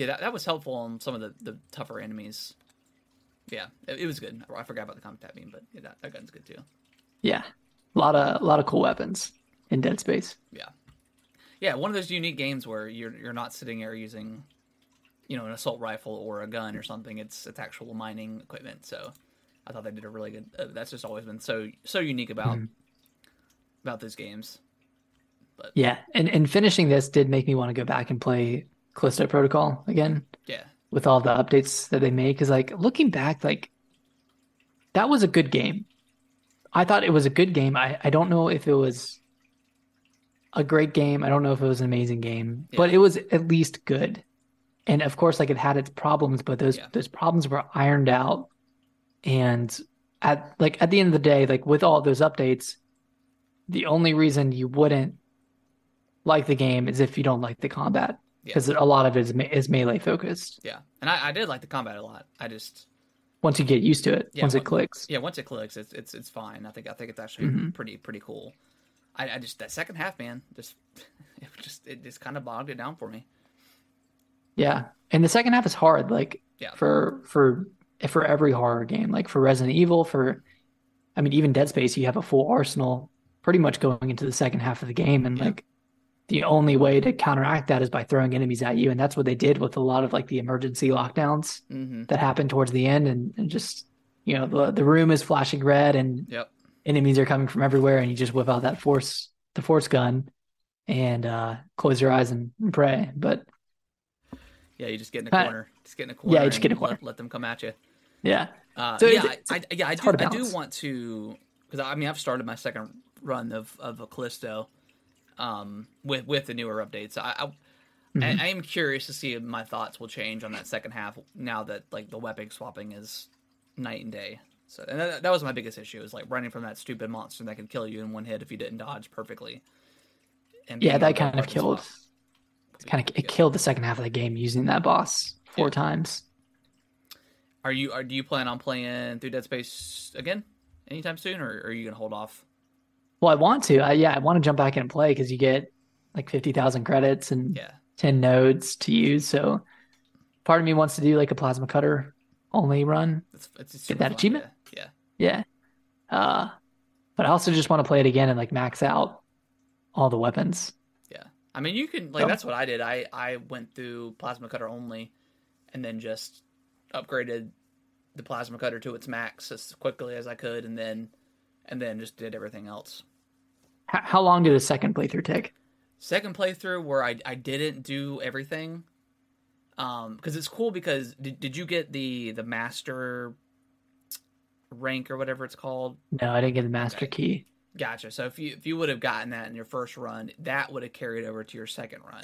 yeah, that, that was helpful on some of the, the tougher enemies. Yeah, it, it was good. I forgot about the contact beam, but yeah, that, that gun's good too. Yeah, a lot of a lot of cool weapons in Dead Space. Yeah, yeah, one of those unique games where you're you're not sitting there using, you know, an assault rifle or a gun or something. It's it's actual mining equipment. So I thought they did a really good. Uh, that's just always been so so unique about Mhm. about those games. Yeah, and and finishing this did make me want to go back and play Callisto Protocol again Yeah, with all the updates that they make, Because like looking back, like that was a good game. I thought it was a good game. I I don't know if it was a great game. I don't know if it was an amazing game, but it was at least good. And of course, like it had its problems, but those Yeah. those problems were ironed out. And at like at the end of the day, like with all those updates, the only reason you wouldn't like the game is if you don't like the combat Yeah. because a lot of it is, me- is melee focused. yeah, and I, I did like the combat a lot. I just Once you get used to it, Yeah, once what- it clicks. yeah, once it clicks, it's it's it's fine. I think I think it's actually Mhm. pretty pretty cool. I, I just that second half, man, just (laughs) it just it just kind of bogged it down for me. Yeah. And the second half is hard, like Yeah. for for for every horror game, like for Resident Evil, for I mean, even Dead Space, you have a full arsenal pretty much going into the second half of the game. And Yeah. like the only way to counteract that is by throwing enemies at you. And that's what they did with a lot of like the emergency lockdowns hmm that happened towards the end. And, and just, you know, the the room is flashing red and Yep. enemies are coming from everywhere, and you just whip out that force the force gun and uh close your eyes and pray. But Yeah, you just get in a corner. Just get in a corner. Yeah, you just get in a corner. Let, let them come at you. yeah. Uh, So yeah, it's- I, I, yeah, I do. I do want to because I mean I've started my second run of of a Callisto, um, with with the newer updates. I, I, Mhm. I, I am curious to see if my thoughts will change on that second half now that like the weapon swapping is night and day. So and that, that was my biggest issue is like running from that stupid monster that could kill you in one hit if you didn't dodge perfectly. And Yeah, that kind of killed swap would be kind of it killed the second half of the game using that boss four Yeah. times. Are you are do you plan on playing through Dead Space again anytime soon, or, or are you gonna hold off? Well, I want to. I, yeah, I want to jump back in and play because you get like fifty thousand credits and Yeah, ten nodes to use. So part of me wants to do like a plasma cutter only run. it's, it's Get that fun, achievement? Yeah, Yeah. Uh, but I also just want to play it again and like max out all the weapons. yeah. I mean, you can like So- that's what I did. I I went through plasma cutter only, and then just upgraded the plasma cutter to its max as quickly as I could, and then and then just did everything else. How, how long did a second playthrough take? Second playthrough where I I didn't do everything, um, because it's cool because did did you get the the master rank or whatever it's called? No, I didn't get the master Okay. key. Gotcha. So if you if you would have gotten that in your first run, that would have carried over to your second run.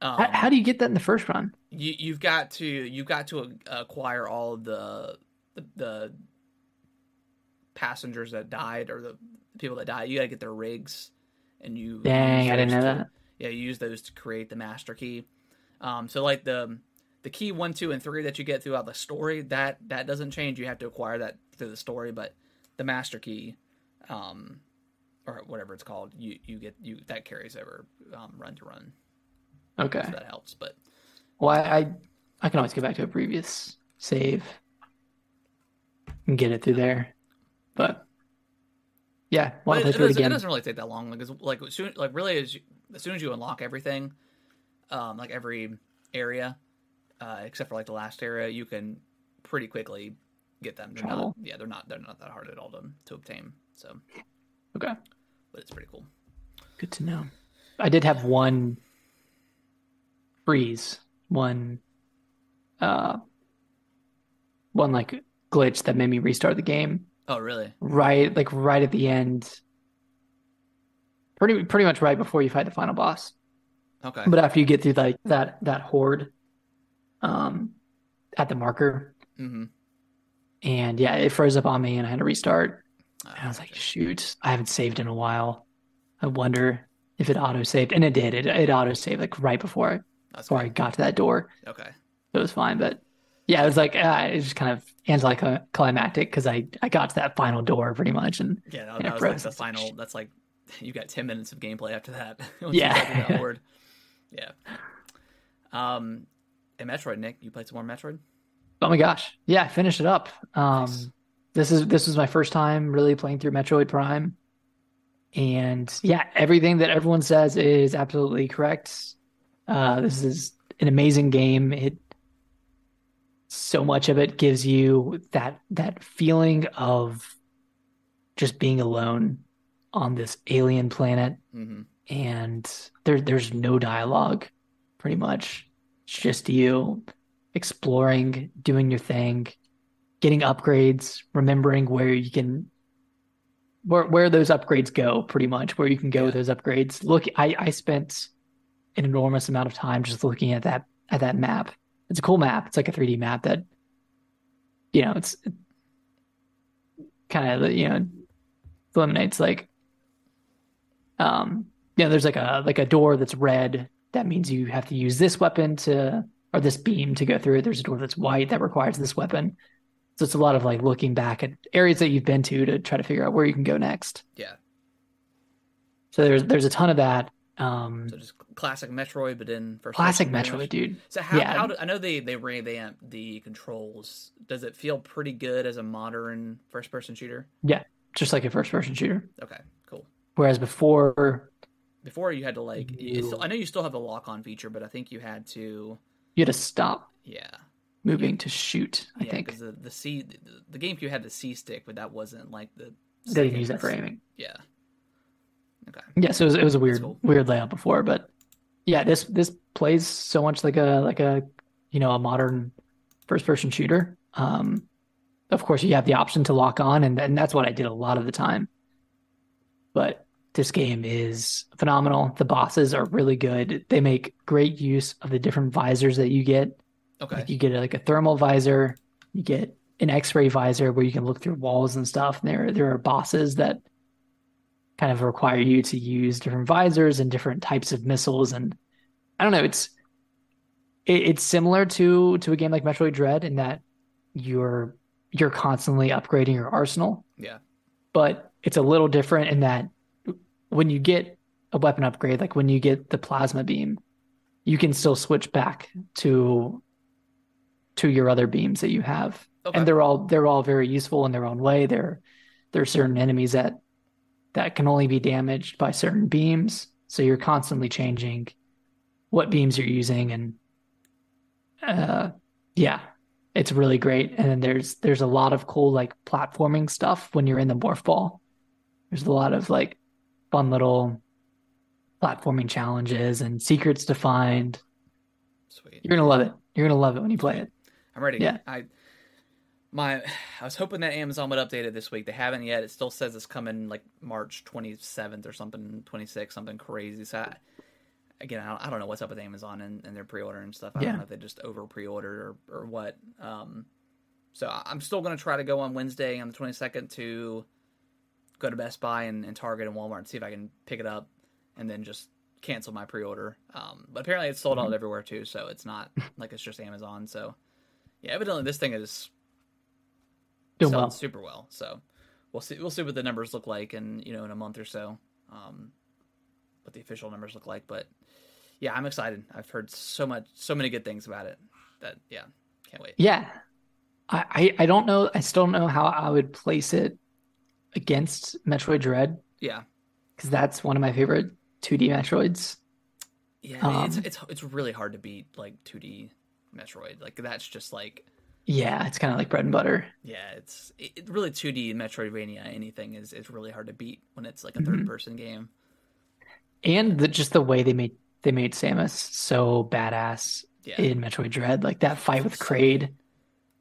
Um, how, how do you get that in the first run? you you've got to you've got to acquire all of the the, the passengers that died or the people that die, You got to get their rigs, and you Dang, I didn't know to- that. Yeah, you use those to create the master key. Um, so like the the key one, two, and three that you get throughout the story that that doesn't change. You have to acquire that through the story, but the master key, um, or whatever it's called, you you get you that carries over um, run to run. Okay. So that helps. But Well, I, I I can always go back to a previous save and get it through there. But yeah, want to it, play it through it doesn't, it doesn't really take that long. Like, it's, like soon, like really, as, you, as soon as you unlock everything, um, like every area, uh, except for like the last area, you can pretty quickly get them. They're not, yeah, they're not, they're not that hard at all to, to obtain. So, Okay, but it's pretty cool. good to know. I did have one freeze, one uh one like glitch that made me restart the game Oh, really? right like right at the end. Pretty pretty much right before you fight the final boss. Okay. But after you get through like that that horde, um, at the marker, mm-hmm. and yeah, it froze up on me, and I had to restart. Oh, And I was like, shoot, I haven't saved in a while. I wonder if it auto saved, and it did. It it auto saved like right before I, before I got to that door. Okay. It was fine, but yeah, it was like uh, it was just kind of anticlimactic because I I got to that final door pretty much, and Yeah, that, And that was like the final. That's like you got ten minutes of gameplay after that. (laughs) Yeah. you got through that (laughs) horde. Yeah. Um, and Metroid, Nick, you played some more Metroid? oh my gosh, yeah, I finished it up. Um, Nice. this is this was my first time really playing through Metroid Prime, and yeah, everything that everyone says is absolutely correct. Uh, this is an amazing game. It so much of it gives you that that feeling of just being alone on this alien planet. Mm-hmm. and there there's no dialogue pretty much. It's just you exploring doing your thing getting upgrades remembering where you can where where those upgrades go pretty much where you can go with those upgrades. Look I I spent an enormous amount of time just looking at that at that map it's a cool map. It's like a 3D map that you know it's kind of you know eliminates like um yeah there's like a like a door that's red. That means you have to use this weapon to or this beam to go through it. There's a door that's white that requires this weapon. So it's a lot of like looking back at areas that you've been to to try to figure out where you can go next. Yeah. so there's there's a ton of that um So just classic Metroid, but in first classic metroid dude So how Yeah. how do, I know they they revamped the controls. Does it feel pretty good as a modern first person shooter? Yeah, just like a first person shooter Okay, cool. whereas before Before you had to like, you still, I know you still have the lock on feature, but I think you had to, you had to stop yeah, moving to shoot i yeah, think because the the C the, the GameCube had the C stick, but that wasn't like the. they didn't use that for aiming Yeah. Okay. Yeah, so it was, it was a weird cool. weird layout before, but yeah, this this plays so much like a like a you know a modern first person shooter. Um, of course, you have the option to lock on, and and that's what I did a lot of the time. But this game is phenomenal. The bosses are really good. They make great use of the different visors that you get. Okay. Like you get like a thermal visor, you get an X-ray visor where you can look through walls and stuff. And there there are bosses that kind of require you to use different visors and different types of missiles. And I don't know, it's it, it's similar to to a game like Metroid Dread in that you're you're constantly upgrading your arsenal, Yeah. but it's a little different in that when you get a weapon upgrade, like when you get the plasma beam, you can still switch back to to your other beams that you have. Okay. And they're all they're all very useful in their own way. There there are certain enemies that that can only be damaged by certain beams. So you're constantly changing what beams you're using and uh yeah, it's really great. And then there's there's a lot of cool like platforming stuff when you're in the morph ball. There's a lot of like fun little platforming challenges and secrets to find. Sweet. You're gonna love it. You're gonna love it when you play it. I'm ready. Yeah. I my (sighs) I was hoping that Amazon would update it this week. They haven't yet. It still says it's coming like March 27th or something, 26, something crazy. So I, again, I don't, I don't know what's up with Amazon and, and their pre-order and stuff. I Yeah. don't know if they just over pre-ordered or or what. Um, so I'm still gonna try to go on Wednesday on the 22nd to go to Best Buy and, and Target and Walmart and see if I can pick it up, and then just cancel my pre-order. Um, but apparently it's sold out Mhm. everywhere too, so it's not (laughs) like it's just Amazon. So yeah, evidently this thing is Doing well. super well. So we'll see. We'll see what the numbers look like, in you know, in a month or so, um, what the official numbers look like. But yeah, I'm excited. I've heard so much, so many good things about it. That yeah, can't wait. Yeah. I, I, I don't know. I still don't know how I would place it against Metroid Dread Yeah, because that's one of my favorite 2D Metroids. yeah. it's Um, it's it's really hard to beat like 2D Metroid. Like that's just like Yeah, it's kind of like bread and butter. yeah, it's it, really 2D Metroidvania. Anything is is really hard to beat when it's like a Mhm. third person game. And the, just the way they made they made Samus so badass Yeah, in Metroid Dread, like that fight with Kraid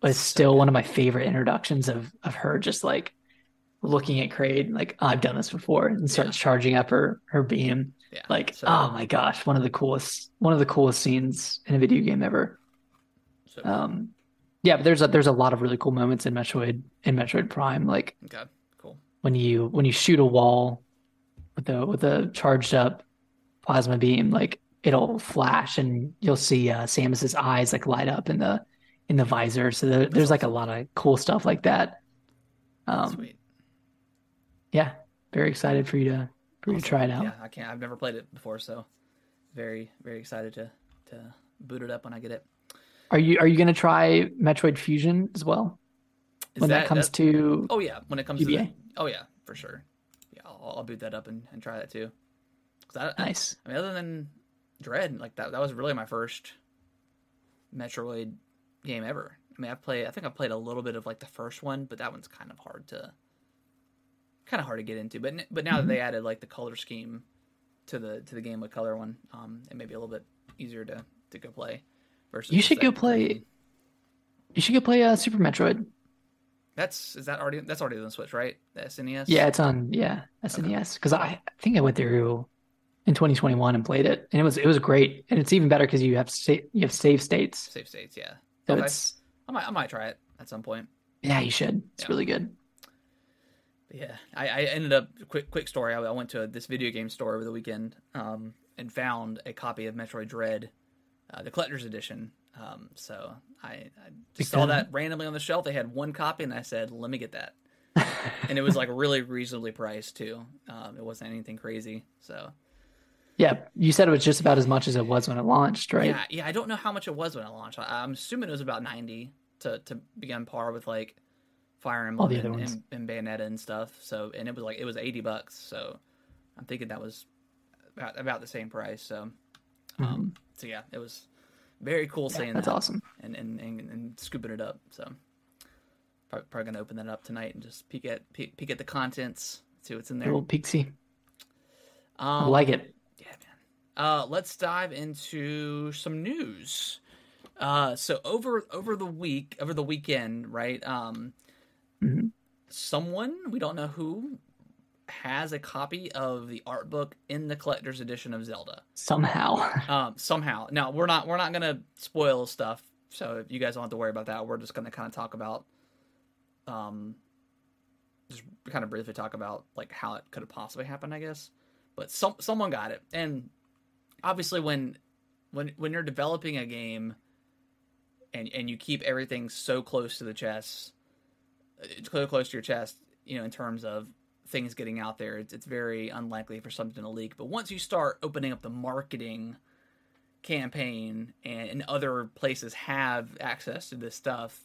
was So still good. one of my favorite introductions of of her just like looking at Kraid like oh, I've done this before and starts Yeah. charging up her her beam. Yeah. Like so, oh my gosh, one of the coolest one of the coolest scenes in a video game ever. so- Um, yeah, but there's a there's a lot of really cool moments in Metroid in Metroid Prime, like okay, cool. when you when you shoot a wall with a with a charged up plasma beam, like it'll flash and you'll see uh, Samus's eyes like light up in the in the visor. So there, there's like a lot of cool stuff like that. Um, Sweet. yeah, very excited for you to for you to try it out. Yeah, I can't. I've never played it before, so very very excited to to boot it up when I get it. Are you are you gonna try Metroid Fusion as well Is when that, comes to? Oh yeah, when it comes to the, GBA? oh yeah, for sure. Yeah, I'll, I'll boot that up and, and try that too. I, Nice. I mean, other than Dread, like that, that was really my first Metroid game ever. I mean, I've played. I think I've played a little bit of like the first one, but that one's kind of hard to, kind of hard to get into. But but now Mm-hmm. that they added like the color scheme to the to the Game Boy Color one, um, it may be a little bit easier to to go play. Versus You should go play- You should go play uh, Super Metroid. That's is that already that's already on the Switch, right? The SNES. Yeah, it's on yeah SNES because I, I think I went through in 2021 and played it, and it was it was great, and it's even better because you have sa- you have save states. Save states. Yeah. So Okay. it's I might I might try it at some point. yeah, you should. It's Yeah. really good. But yeah, I, I ended up quick quick story. I, I went to this video game store over the weekend um, and found a copy of Metroid Dread, uh, the collector's edition. Um, so I, I just saw that randomly on the shelf. They had one copy, and I said, "Let me get that." (laughs) and it was like really reasonably priced too. Um, it wasn't anything crazy. So Yeah, you said it was just about as much as it was when it launched, right? yeah, yeah. I don't know how much it was when it launched. I, I'm assuming it was about ninety to to be on par with like Fire Emblem and, and, and Bayonetta and stuff. So and it was like it was eighty bucks. So I'm thinking that was about, about the same price. So um, so yeah, it was very cool Yeah, seeing that's that awesome. and, and, and and scooping it up. So probably, probably gonna open that up tonight and just peek at peek, peek at the contents, see what's in A there. little. I Um, like it. yeah, man. Uh, let's dive into some news. Uh, so over over the week, over the weekend, right? Um, Mhm. someone we don't know who has a copy of the art book in the collector's edition of Zelda. Somehow. (laughs) Um, somehow. Now we're not we're not gonna spoil stuff, so if you guys don't have to worry about that. We're just gonna kind of talk about, um, just kind of briefly talk about like how it could have possibly happened, I guess. But some someone got it, and obviously when when when you're developing a game, and and you keep everything so close to the chest, it's so close to your chest, you know, in terms of things getting out there, it's, it's very unlikely for something to leak. But once you start opening up the marketing campaign and, and other places have access to this stuff,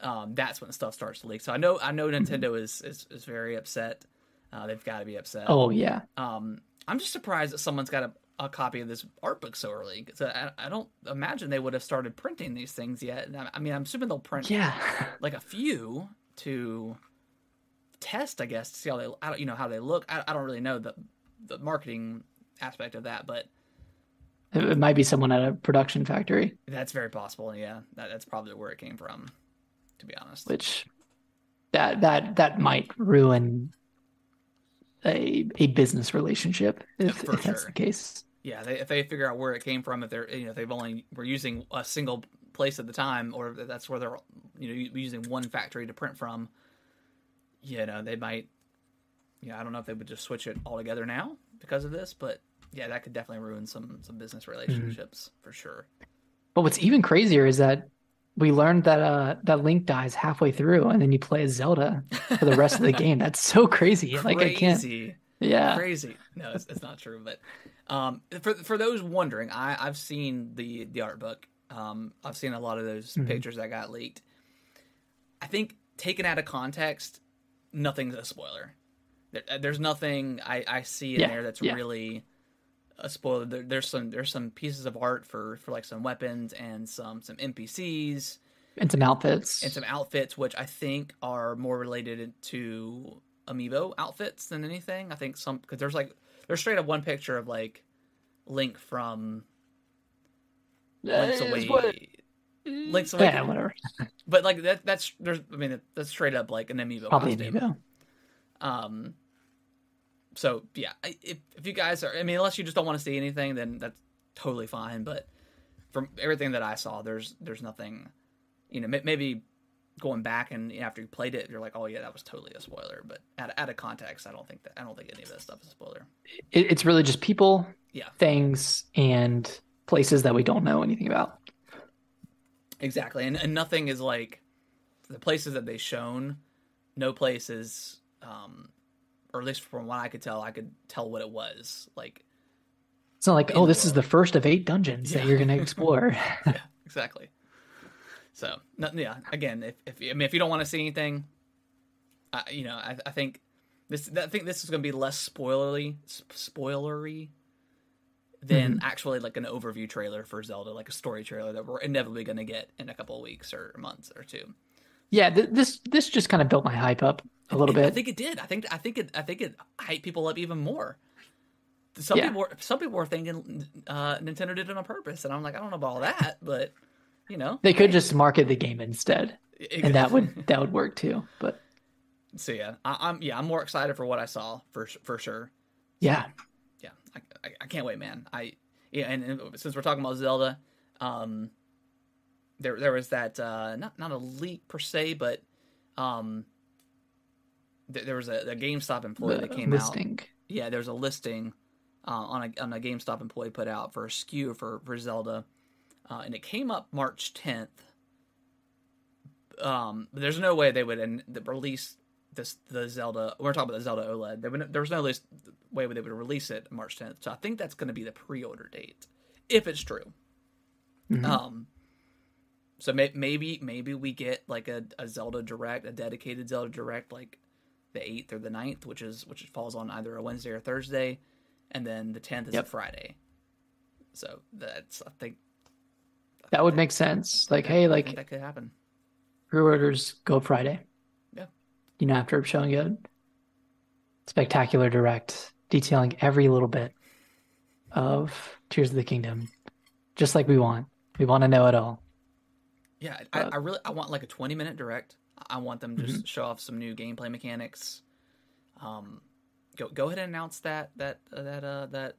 um, that's when stuff starts to leak. So I know I know Nintendo is is, is very upset. Uh, they've got to be upset. oh yeah. Um, I'm just surprised that someone's got a, a copy of this art book so early. 'cause I, I don't imagine they would have started printing these things yet. I, I mean, I'm assuming they'll print Yeah. like a few to test, I guess, to see how they, I don't, you know, how they look. I, I don't really know the the marketing aspect of that, but It, might be someone at a production factory, that's very possible. Yeah, that, that's probably where it came from, to be honest. which that that that might ruin a a business relationship if, if that's sure. the case. Yeah, they, if they figure out where it came from, if they're you know if they've only were using a single place at the time, or that's where they're you know using one factory to print from, you know they might. Yeah, I don't know if they would just switch it altogether now because of this, but yeah, that could definitely ruin some some business relationships for sure. But what's even crazier is that we learned that uh that Link dies halfway through, and then you play as Zelda for the rest of the (laughs) game. That's so crazy. Like I can't. Crazy. Yeah. crazy. No, it's, it's not true. But um, for for those wondering, I I've seen the the art book. Um, I've seen a lot of those Mhm. pictures that got leaked. I think taken out of context, nothing's a spoiler. There, uh, there's nothing I I see in Yeah, there that's yeah. really a spoiler. There, there's some there's some pieces of art for for like some weapons and some some NPCs And some outfits. and some outfits which I think are more related to amiibo outfits than anything. I think some because there's like there's straight up one picture of like Link from Link's Uh, it's Away. What- Link's Yeah, Awakening, whatever. (laughs) but like that that's there's I mean that's straight up like an amiibo Probably costume. amiibo. Um, so yeah, if if you guys are, I mean, unless you just don't want to see anything, then that's totally fine. But from everything that I saw, there's there's nothing, you know, may- maybe going back and after you played it, you're like, oh yeah, that was totally a spoiler. But out, out of context, I don't think that I don't think any of that stuff is a spoiler. It, it's really just people, Yeah. things, and places that we don't know anything about. Exactly, and and nothing is like the places that they shown. No places, um, or at least from what I could tell, I could tell what it was like. It's not like, oh, this is the first of eight dungeons that you're going to explore. (laughs) (laughs) yeah, exactly. So, no, yeah. Again, if, if I mean, if you don't want to see anything, uh, you know, I, I think this. I think this is going to be less spoilery, sp- spoilery than actually like an overview trailer for Zelda, like a story trailer that we're inevitably going to get in a couple of weeks or months or two. yeah, th- this this just kind of built my hype up a little bit. I think it did. I think I think it I think it hyped people up even more. Some Yeah. people were some people were thinking uh, Nintendo did it on purpose, and I'm like, I don't know about all that, but you know, They could just market the game instead, and that would (laughs) that would work too. But so yeah, I, I'm yeah I'm more excited for what I saw for for sure. Yeah, I, I, I can't wait, man. I yeah, and, and since we're talking about Zelda, um, there there was that uh, not not a leak per se, but um, th- there was a, a GameStop employee the that came out. listing. yeah, there's a listing uh, on a on a GameStop employee put out for a SKU for for Zelda, uh, and it came up March 10th. Um, but there's no way they would the- release this the Zelda. We're talking about the Zelda OLED. There, there was no list, way they would release it March 10th. So I think that's going to be the pre-order date, if it's true. Mhm. Um, so may- maybe maybe we get like a, a Zelda Direct, a dedicated Zelda Direct, like the eighth or the 9th, which is which falls on either a Wednesday or Thursday, and then the tenth is Yep. a Friday. So that's I think That would make sense. Like, hey, like that could happen. pre-orders go Friday. You know, after showing a spectacular direct detailing every little bit of Tears of the Kingdom, just like we want. We want to know it all. Yeah, I, Uh, I really I want like a twenty minute direct. I want them to Mm-hmm. just show off some new gameplay mechanics. Um, go go ahead and announce that that uh, that uh that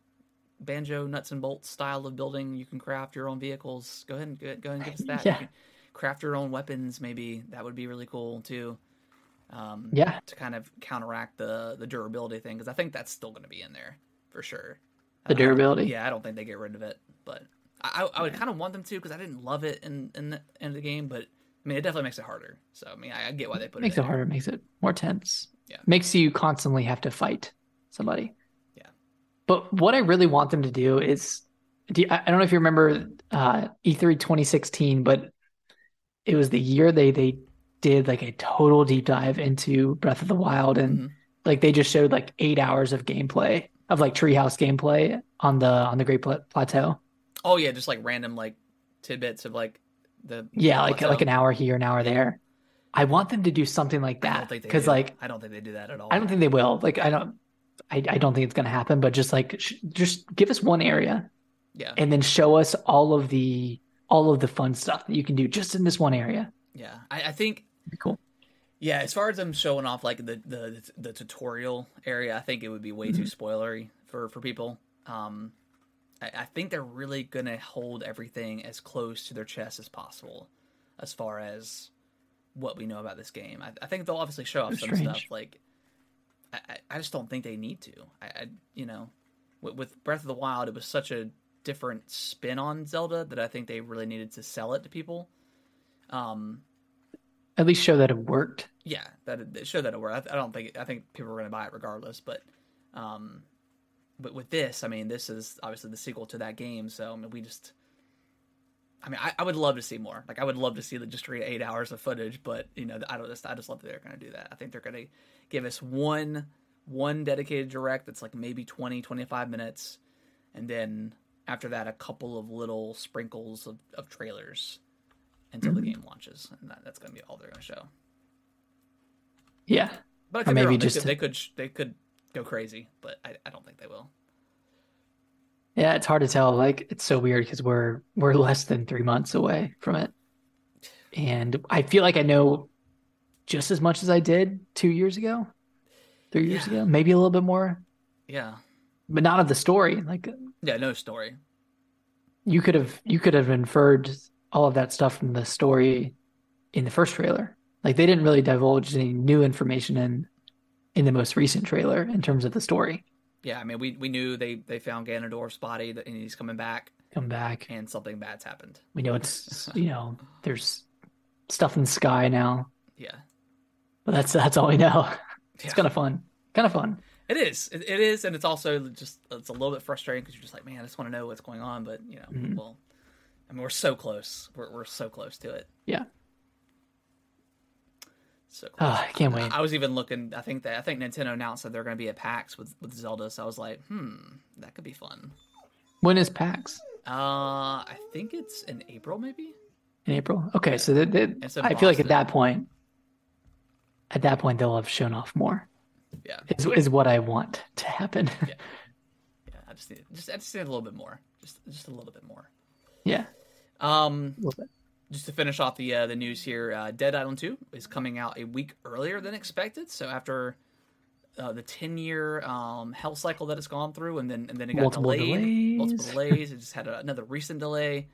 banjo nuts and bolts style of building. You can craft your own vehicles. Go ahead and go, go ahead and give us (laughs) that. You Yeah. can craft your own weapons. Maybe that would be really cool too. Um, Yeah. to kind of counteract the the durability thing because I think that's still going to be in there for sure. The durability. yeah, I don't think they get rid of it, but I, I, would kind of want them to because I didn't love it in in the, in the game, but I mean it definitely makes it harder. So I mean I, I get why they put it makes it. it harder, makes it more tense. Yeah. Makes you constantly have to fight somebody. Yeah. But what I really want them to do is, do you, I I don't know if you remember uh, E3 2016, but it was the year they they did like a total deep dive into Breath of the Wild, and Mhm. like they just showed like eight hours of gameplay of like Treehouse gameplay on the on the Great Plateau. Oh yeah, just like random like tidbits of like the Yeah, like like an hour here, an hour there. I want them to do something like that because like I don't think they do that at all. I don't think they will. Like I don't, I, I don't think it's going to happen. But just like, sh- just give us one area Yeah, and then show us all of the all of the fun stuff that you can do just in this one area. yeah. I, I think Be cool. yeah. As far as them showing off like the the the tutorial area, I think it would be way too Mm-hmm. spoilery for for people. Um, I, I think they're really gonna hold everything as close to their chest as possible, as far as what we know about this game. I, I think they'll obviously show off That's some strange. stuff. Like, I, I- I just don't think they need to. I, I you know, with, with Breath of the Wild, it was such a different spin on Zelda that I think they really needed to sell it to people. Um, At least show that it worked. yeah, that it, showed that it worked. I, I don't think I think people are going to buy it regardless. But, um, but with this, I mean, this is obviously the sequel to that game, so I mean, we just. I mean, I, I would love to see more. Like, I would love to see the just eight hours of footage, but you know, I don't just, I just love that they're going to do that. I think they're going to give us one, one dedicated direct that's like maybe 20, 25 minutes, and then after that, a couple of little sprinkles of, of trailers until the mm-hmm. game launches, and that, that's going to be all they're going to show. Yeah. But I could be maybe wrong. They just could, they could they could go crazy, but I, I don't think they will. Yeah, it's hard to tell. Like it's so weird because we're we're (laughs) less than three months away from it, and I feel like I know just as much as I did two years ago. three years Yeah. ago, maybe a little bit more, Yeah, but not of the story. Like yeah, no story. you could have you could have inferred all of that stuff from the story in the first trailer. Like they didn't really divulge any new information in in the most recent trailer in terms of the story. Yeah, I mean, we we knew they they found Ganondorf's body and he's coming back, Come back. and something bad's happened. We know it's (laughs) you know there's stuff in the sky now, Yeah, but that's that's all we know. (laughs) It's Yeah. kind of fun. Kind of fun. It is. It, it is, and it's also just it's a little bit frustrating because you're just like, man, I just want to know what's going on. But you know, Mhm. well, I mean, we're so close. We're we're so close to it. Yeah. So close. Ah, I can't wait. I was even looking. I think that I think Nintendo announced that they're going to be at PAX with with Zelda. So I was like, hmm, that could be fun. When is PAX? Uh, I think it's in April, maybe. In April? Okay, so that, that- I feel like at that point, at that point they'll have shown off more. Yeah, Is is what I want to happen. yeah. I just need just I just need a little bit more. Just just a little bit more. yeah, Um, a little bit. just to finish off the uh, the news here, uh, Dead Island 2 is coming out a week earlier than expected. So after uh, the 10 year um, health cycle that it's gone through, and then and then it got Multiple delayed, multiple delays. delays. (laughs) It just had a, another recent delay.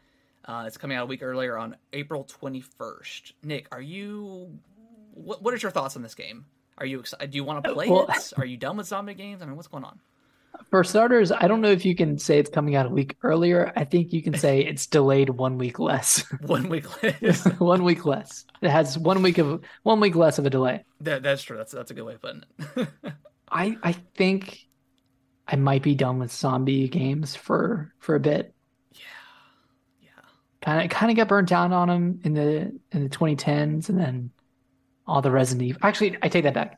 Uh, it's coming out a week earlier on April 21st. Nick, are you? What What is your thoughts on this game? Are you excited? Do you want to play well- it? (laughs) Are you done with zombie games? I mean, what's going on? For starters, I don't know if you can say it's coming out a week earlier. I think you can say it's delayed one week less. (laughs) (laughs) One week. Less. (laughs) one week less. It has one week of one week less of a delay. that, that's true. That's that's a good way of putting it. I I think I might be done with zombie games for for a bit. yeah, yeah. Kind of kind of got burnt down on them in the in the 2010s, and then all the Resident Evil. Actually, I take that back.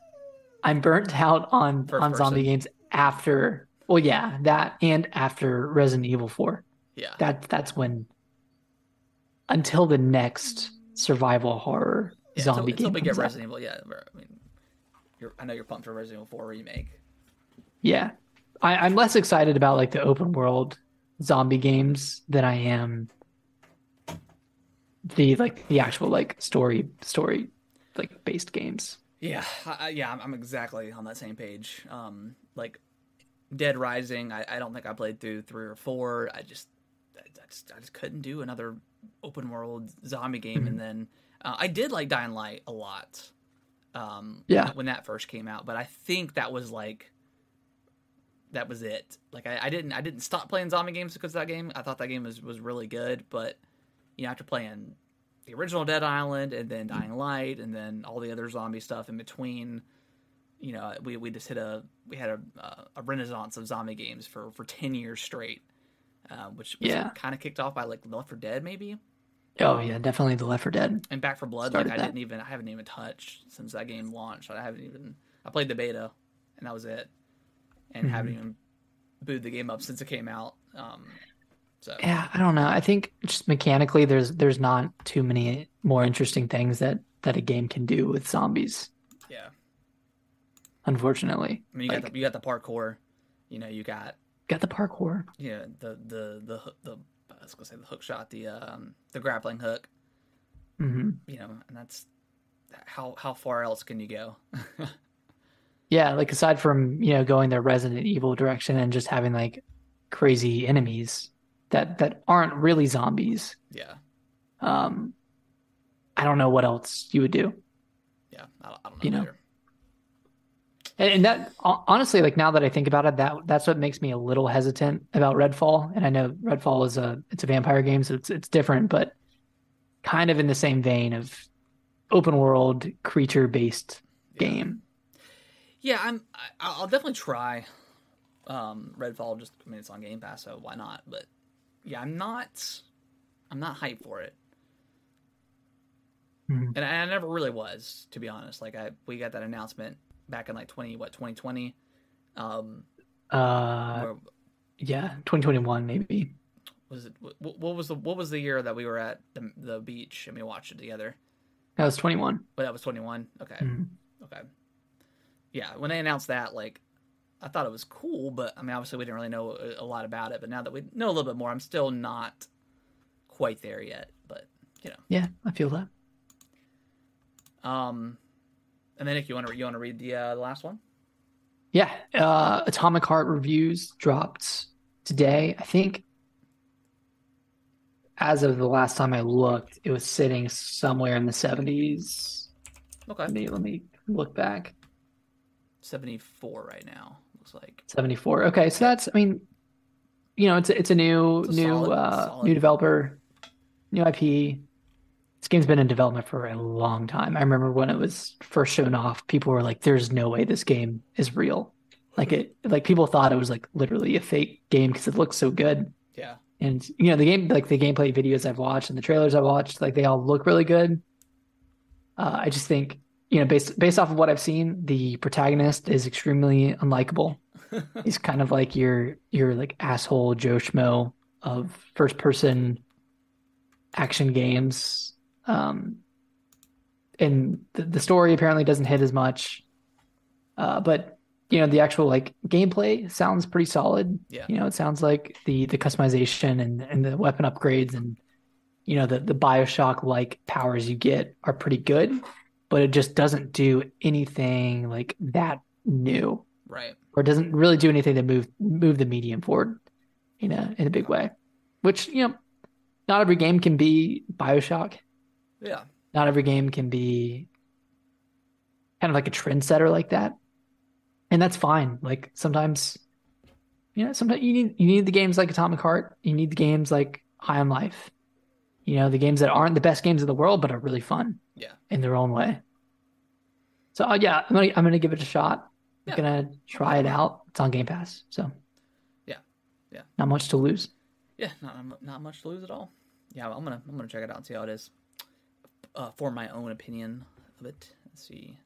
I'm burnt out on First on zombie games after. Well, yeah, that and after Resident Evil 4. Yeah. That that's when until the next survival horror Yeah, zombie until, until game we get. Resident Evil, yeah. I mean, you're, I know you're pumped for Resident Evil 4 remake. Yeah. I, I'm less excited about like the open world zombie games than I am the like the actual like story story like based games. Yeah, I- yeah, I'm, I'm exactly on that same page. Um, like Dead Rising, I, I don't think I played through three or four. I just, I, I just, I just couldn't do another open world zombie game. And then uh, I did like Dying Light a lot. Um, Yeah. when that first came out, but I think that was like. That was it. Like I, I didn't I didn't stop playing zombie games because of that game. I thought that game was, was really good, but you know after playing the original Dead Island and then Dying Light and then all the other zombie stuff in between. You know, we, we just hit a we had a uh, a renaissance of zombie games for for ten years straight, uh, which was Yeah. kind of kicked off by like Left 4 Dead maybe Oh yeah, definitely the Left 4 Dead. and Back 4 Blood. Started like I that. didn't even I haven't even touched since that game launched. I haven't even I played the beta and that was it, and Mm-hmm. haven't even booted the game up since it came out. Um, so Yeah, I don't know. I think just mechanically there's there's not too many more interesting things that that a game can do with zombies, unfortunately. I mean you Like, got the, you got the parkour, you know you got got the parkour. yeah the the the hoo- the I was gonna say the hook shot the um the grappling hook hmm you know and that's how how far else can you go (laughs) Yeah, like aside from, you know, going the Resident Evil direction and just having like crazy enemies that that aren't really zombies. yeah Um I don't know what else you would do. yeah I don't, I don't know, You know. either. And, and that honestly, like now that I think about it, that that's what makes me a little hesitant about Redfall. And I know Redfall is a it's a vampire game, so it's it's different, but kind of in the same vein of open world creature based Yeah. game. Yeah, I'm. I, I'll definitely try um, Redfall. Just I mean, it's on Game Pass, so why not? But yeah, I'm not. I'm not hyped for it, Mhm. and I, I never really was, to be honest. Like I, we got that announcement back in like twenty what twenty twenty. Um, Uh, where, yeah, 2021 maybe. was it? What, what was the What was the year that we were at the the beach and we watched it together? That was 21. But that was twenty one. Okay. Mhm. Okay. Yeah, when they announced that, like, I thought it was cool, but I mean, obviously, we didn't really know a, a lot about it. But now that we know a little bit more, I'm still not quite there yet. But you know. Yeah, I feel that. um, and then Nick, you want to you want to read the uh, the last one? Yeah, uh, Atomic Heart reviews dropped today. I think as of the last time I looked, it was sitting somewhere in the 70s. Okay. Let me let me look back. 74 right now, looks like. 74. Okay, so that's I mean, you know, it's a, it's a new It's a new solid- uh solid. new developer, new IP. This game's been in development for a long time. I remember when it was first shown off, people were like, "There's no way this game is real." Like it, like people thought it was like literally a fake game because it looked so good. Yeah. And you know, the game, like the gameplay videos I've watched and the trailers I've watched, like they all look really good. Uh, I just think, you know, based based off of what I've seen, the protagonist is extremely unlikable. (laughs) He's kind of like your your like asshole Joe Schmo of first person action games. Um, and the, the story apparently doesn't hit as much. Uh, but you know, the actual like gameplay sounds pretty solid. Yeah. You know, it sounds like the the customization and and the weapon upgrades and you know the the BioShock like powers you get are pretty good, but it just doesn't do anything like that new Right. or doesn't really do anything to move move the medium forward in a in a big way. Which, you know, not every game can be BioShock. Yeah. Not every game can be kind of like a trendsetter like that. And that's fine. Like sometimes you know, sometimes you need you need the games like Atomic Heart. You need the games like High on Life. You know, the games that aren't the best games in the world but are really fun Yeah. in their own way. So uh, yeah, I'm gonna I'm gonna give it a shot. Yeah. I'm gonna try it out. It's on Game Pass, so Yeah. Yeah. not much to lose. Yeah, not not much to lose at all. Yeah, I'm gonna I'm gonna check it out and see how it is. Uh, for my own opinion of it. Let's see.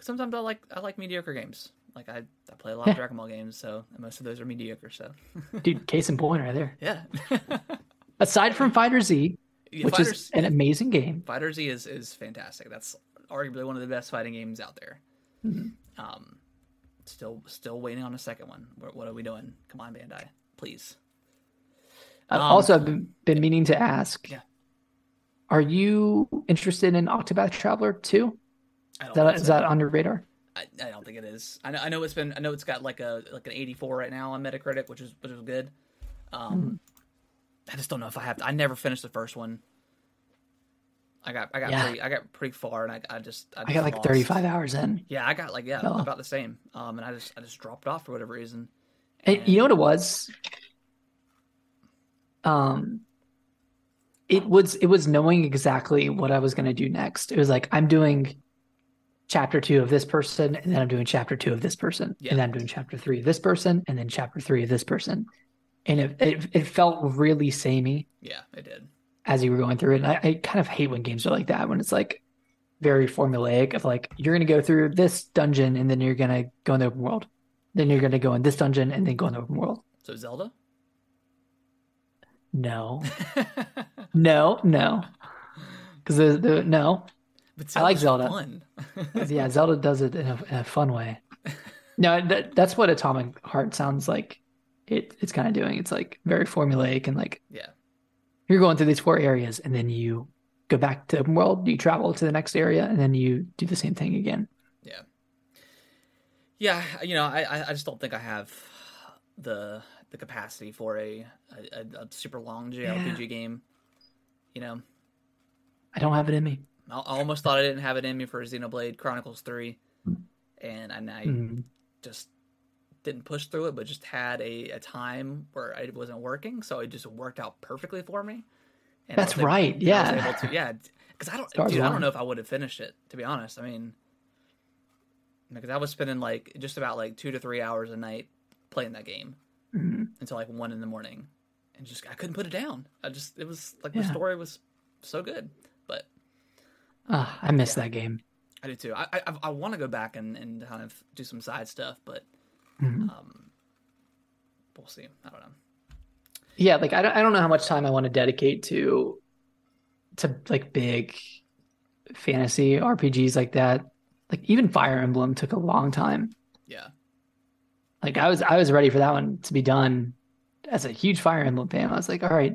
sometimes I like I like mediocre games. Like I, I play a lot Yeah. of Dragon Ball games, so most of those are mediocre. So (laughs) Dude, case in point right there. yeah. (laughs) Aside from Fighter Z, Yeah, which is an amazing game. Fighter Z is is fantastic. That's arguably one of the best fighting games out there. Mhm. Um, still still waiting on a second one. What, what are we doing? Come on, Bandai, please. Um, also I've been, been meaning to ask. Yeah. Are you interested in Octopath Traveler 2? Is that, so. that on your radar? I, I don't think it is. I know, I know it's been. I know it's got like a like an 84 right now on Metacritic, which is which is good. Um, Mm-hmm. I just don't know if I have. To, I never finished the first one. I got I got Yeah. pretty I got pretty far, and I I just I, I just got like 35 hours in. Yeah, I got like yeah Oh. about the same. Um, and I just I just dropped off for whatever reason. And you know what it was? Um, it was it was knowing exactly what I was going to do next. It was like I'm doing chapter two of this person, and then I'm doing chapter two of this person, Yeah. and then I'm doing chapter three of this person, and then chapter three of this person, and it it, it felt really samey Yeah, it did. as you were going through it. And I, I kind of hate when games are like that when it's like very formulaic of like you're going to go through this dungeon and then you're going to go in the open world, then you're going to go in this dungeon and then go in the open world. So Zelda. (laughs) No. No, no. Because the, the no, but I like Zelda. (laughs) Yeah, Zelda does it in a, in a fun way. No, that, that's what Atomic Heart sounds like. It it's kind of doing. It's like very formulaic and like yeah, you're going through these four areas and then you go back to open world. You travel to the next area and then you do the same thing again. yeah, yeah. You know, I I- I just don't think I have the the capacity for a a, a- super long JRPG game. You know, I don't have it in me. I, I almost thought I didn't have it in me for Xenoblade Chronicles Three, and and I Mm. just didn't push through it, but just had a, a time where I wasn't working, so it just worked out perfectly for me. And That's able- right, I yeah. able to, yeah, because I don't, Stars dude, I don't know if I would have finished it to be honest. I mean, because I was spending like just about like two to three hours a night playing that game Mm. until like one in the morning, and just I couldn't put it down. I just it was like the story was so good, but Ah, I miss that game. I do too. I I, I want to go back and, and kind of do some side stuff, but Mhm. um, we'll see. I don't know. Yeah, like I don't, I don't know how much time I want to dedicate to to like big fantasy RPGs like that. Like even Fire Emblem took a long time. Yeah. Like I was I was ready for that one to be done as a huge Fire Emblem fan. I was like, all right,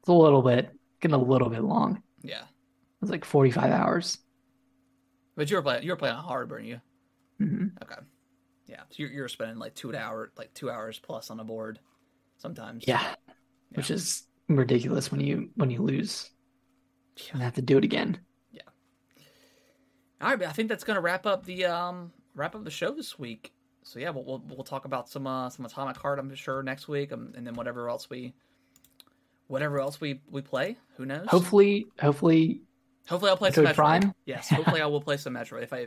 it's a little bit getting a little bit long. Yeah. It was like 45 hours. But you were playing you were playing on hard, weren't you? hmm Okay. Yeah. So you're you're spending like two hour like two hours plus on a board sometimes. Yeah, which is ridiculous when you when you lose and have to do it again. Yeah. All right, but I think that's gonna wrap up the um wrap up the show this week. So yeah, we'll we'll, we'll talk about some uh some atomic heart I'm sure next week, um, and then whatever else we whatever else we we play. Who knows? Hopefully, hopefully, Hopefully I'll play some Metroid Metroid. Prime? Yes, hopefully (laughs) I will play some Metroid. If I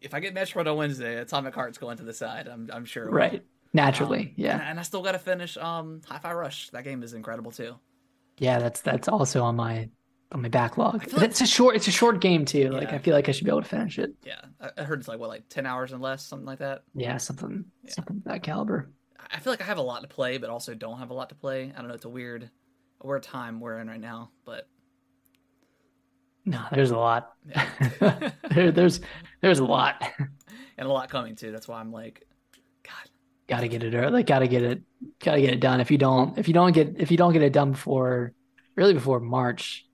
if I get Metroid on Wednesday, Atomic Heart's going to the side. I'm I'm sure. right, naturally, Um, yeah, And, and I still got to finish um Hi-Fi Rush. That game is incredible too. yeah. That's that's also on my on my backlog. Like- It's a short, it's a short game too. Like I feel like I should be able to finish it. Yeah, I, heard it's like what like ten hours and less, something like that. Yeah, something, Yeah. something of that caliber. I feel like I have a lot to play, but also don't have a lot to play. I don't know. It's a weird, a weird time we're in right now, but No, there's a lot. yeah. (laughs) (laughs) there, there's there's a lot. and a lot coming too. That's why I'm like, God, gotta get it early. Like gotta get it, gotta get it done. If you don't, if you don't get, if you don't get it done before, really before March.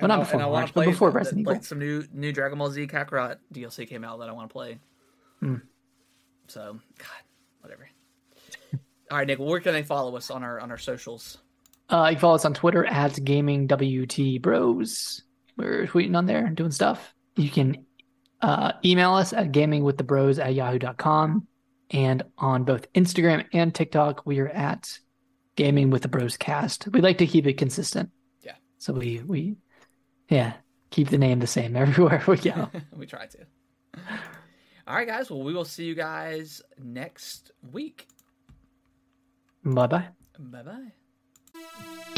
Well, not before March, but play before Resident like some new new Dragon Ball Z Kakarot DLC came out that I want to play. Hmm. So, God, whatever. (laughs) All right, Nick. Where can they follow us on our on our socials? Uh, you can follow us on Twitter at Gaming WT Bros. We're tweeting on there and doing stuff. You can uh, email us at gamingwiththebros at yahoo.com. And on both Instagram and TikTok, we are at Gaming with the Bros Cast. We like to keep it consistent. Yeah. So we, we, yeah, keep the name the same (laughs) everywhere we go. (laughs) we try to. All right, guys. Well, we will see you guys next week. bye bye. Bye bye.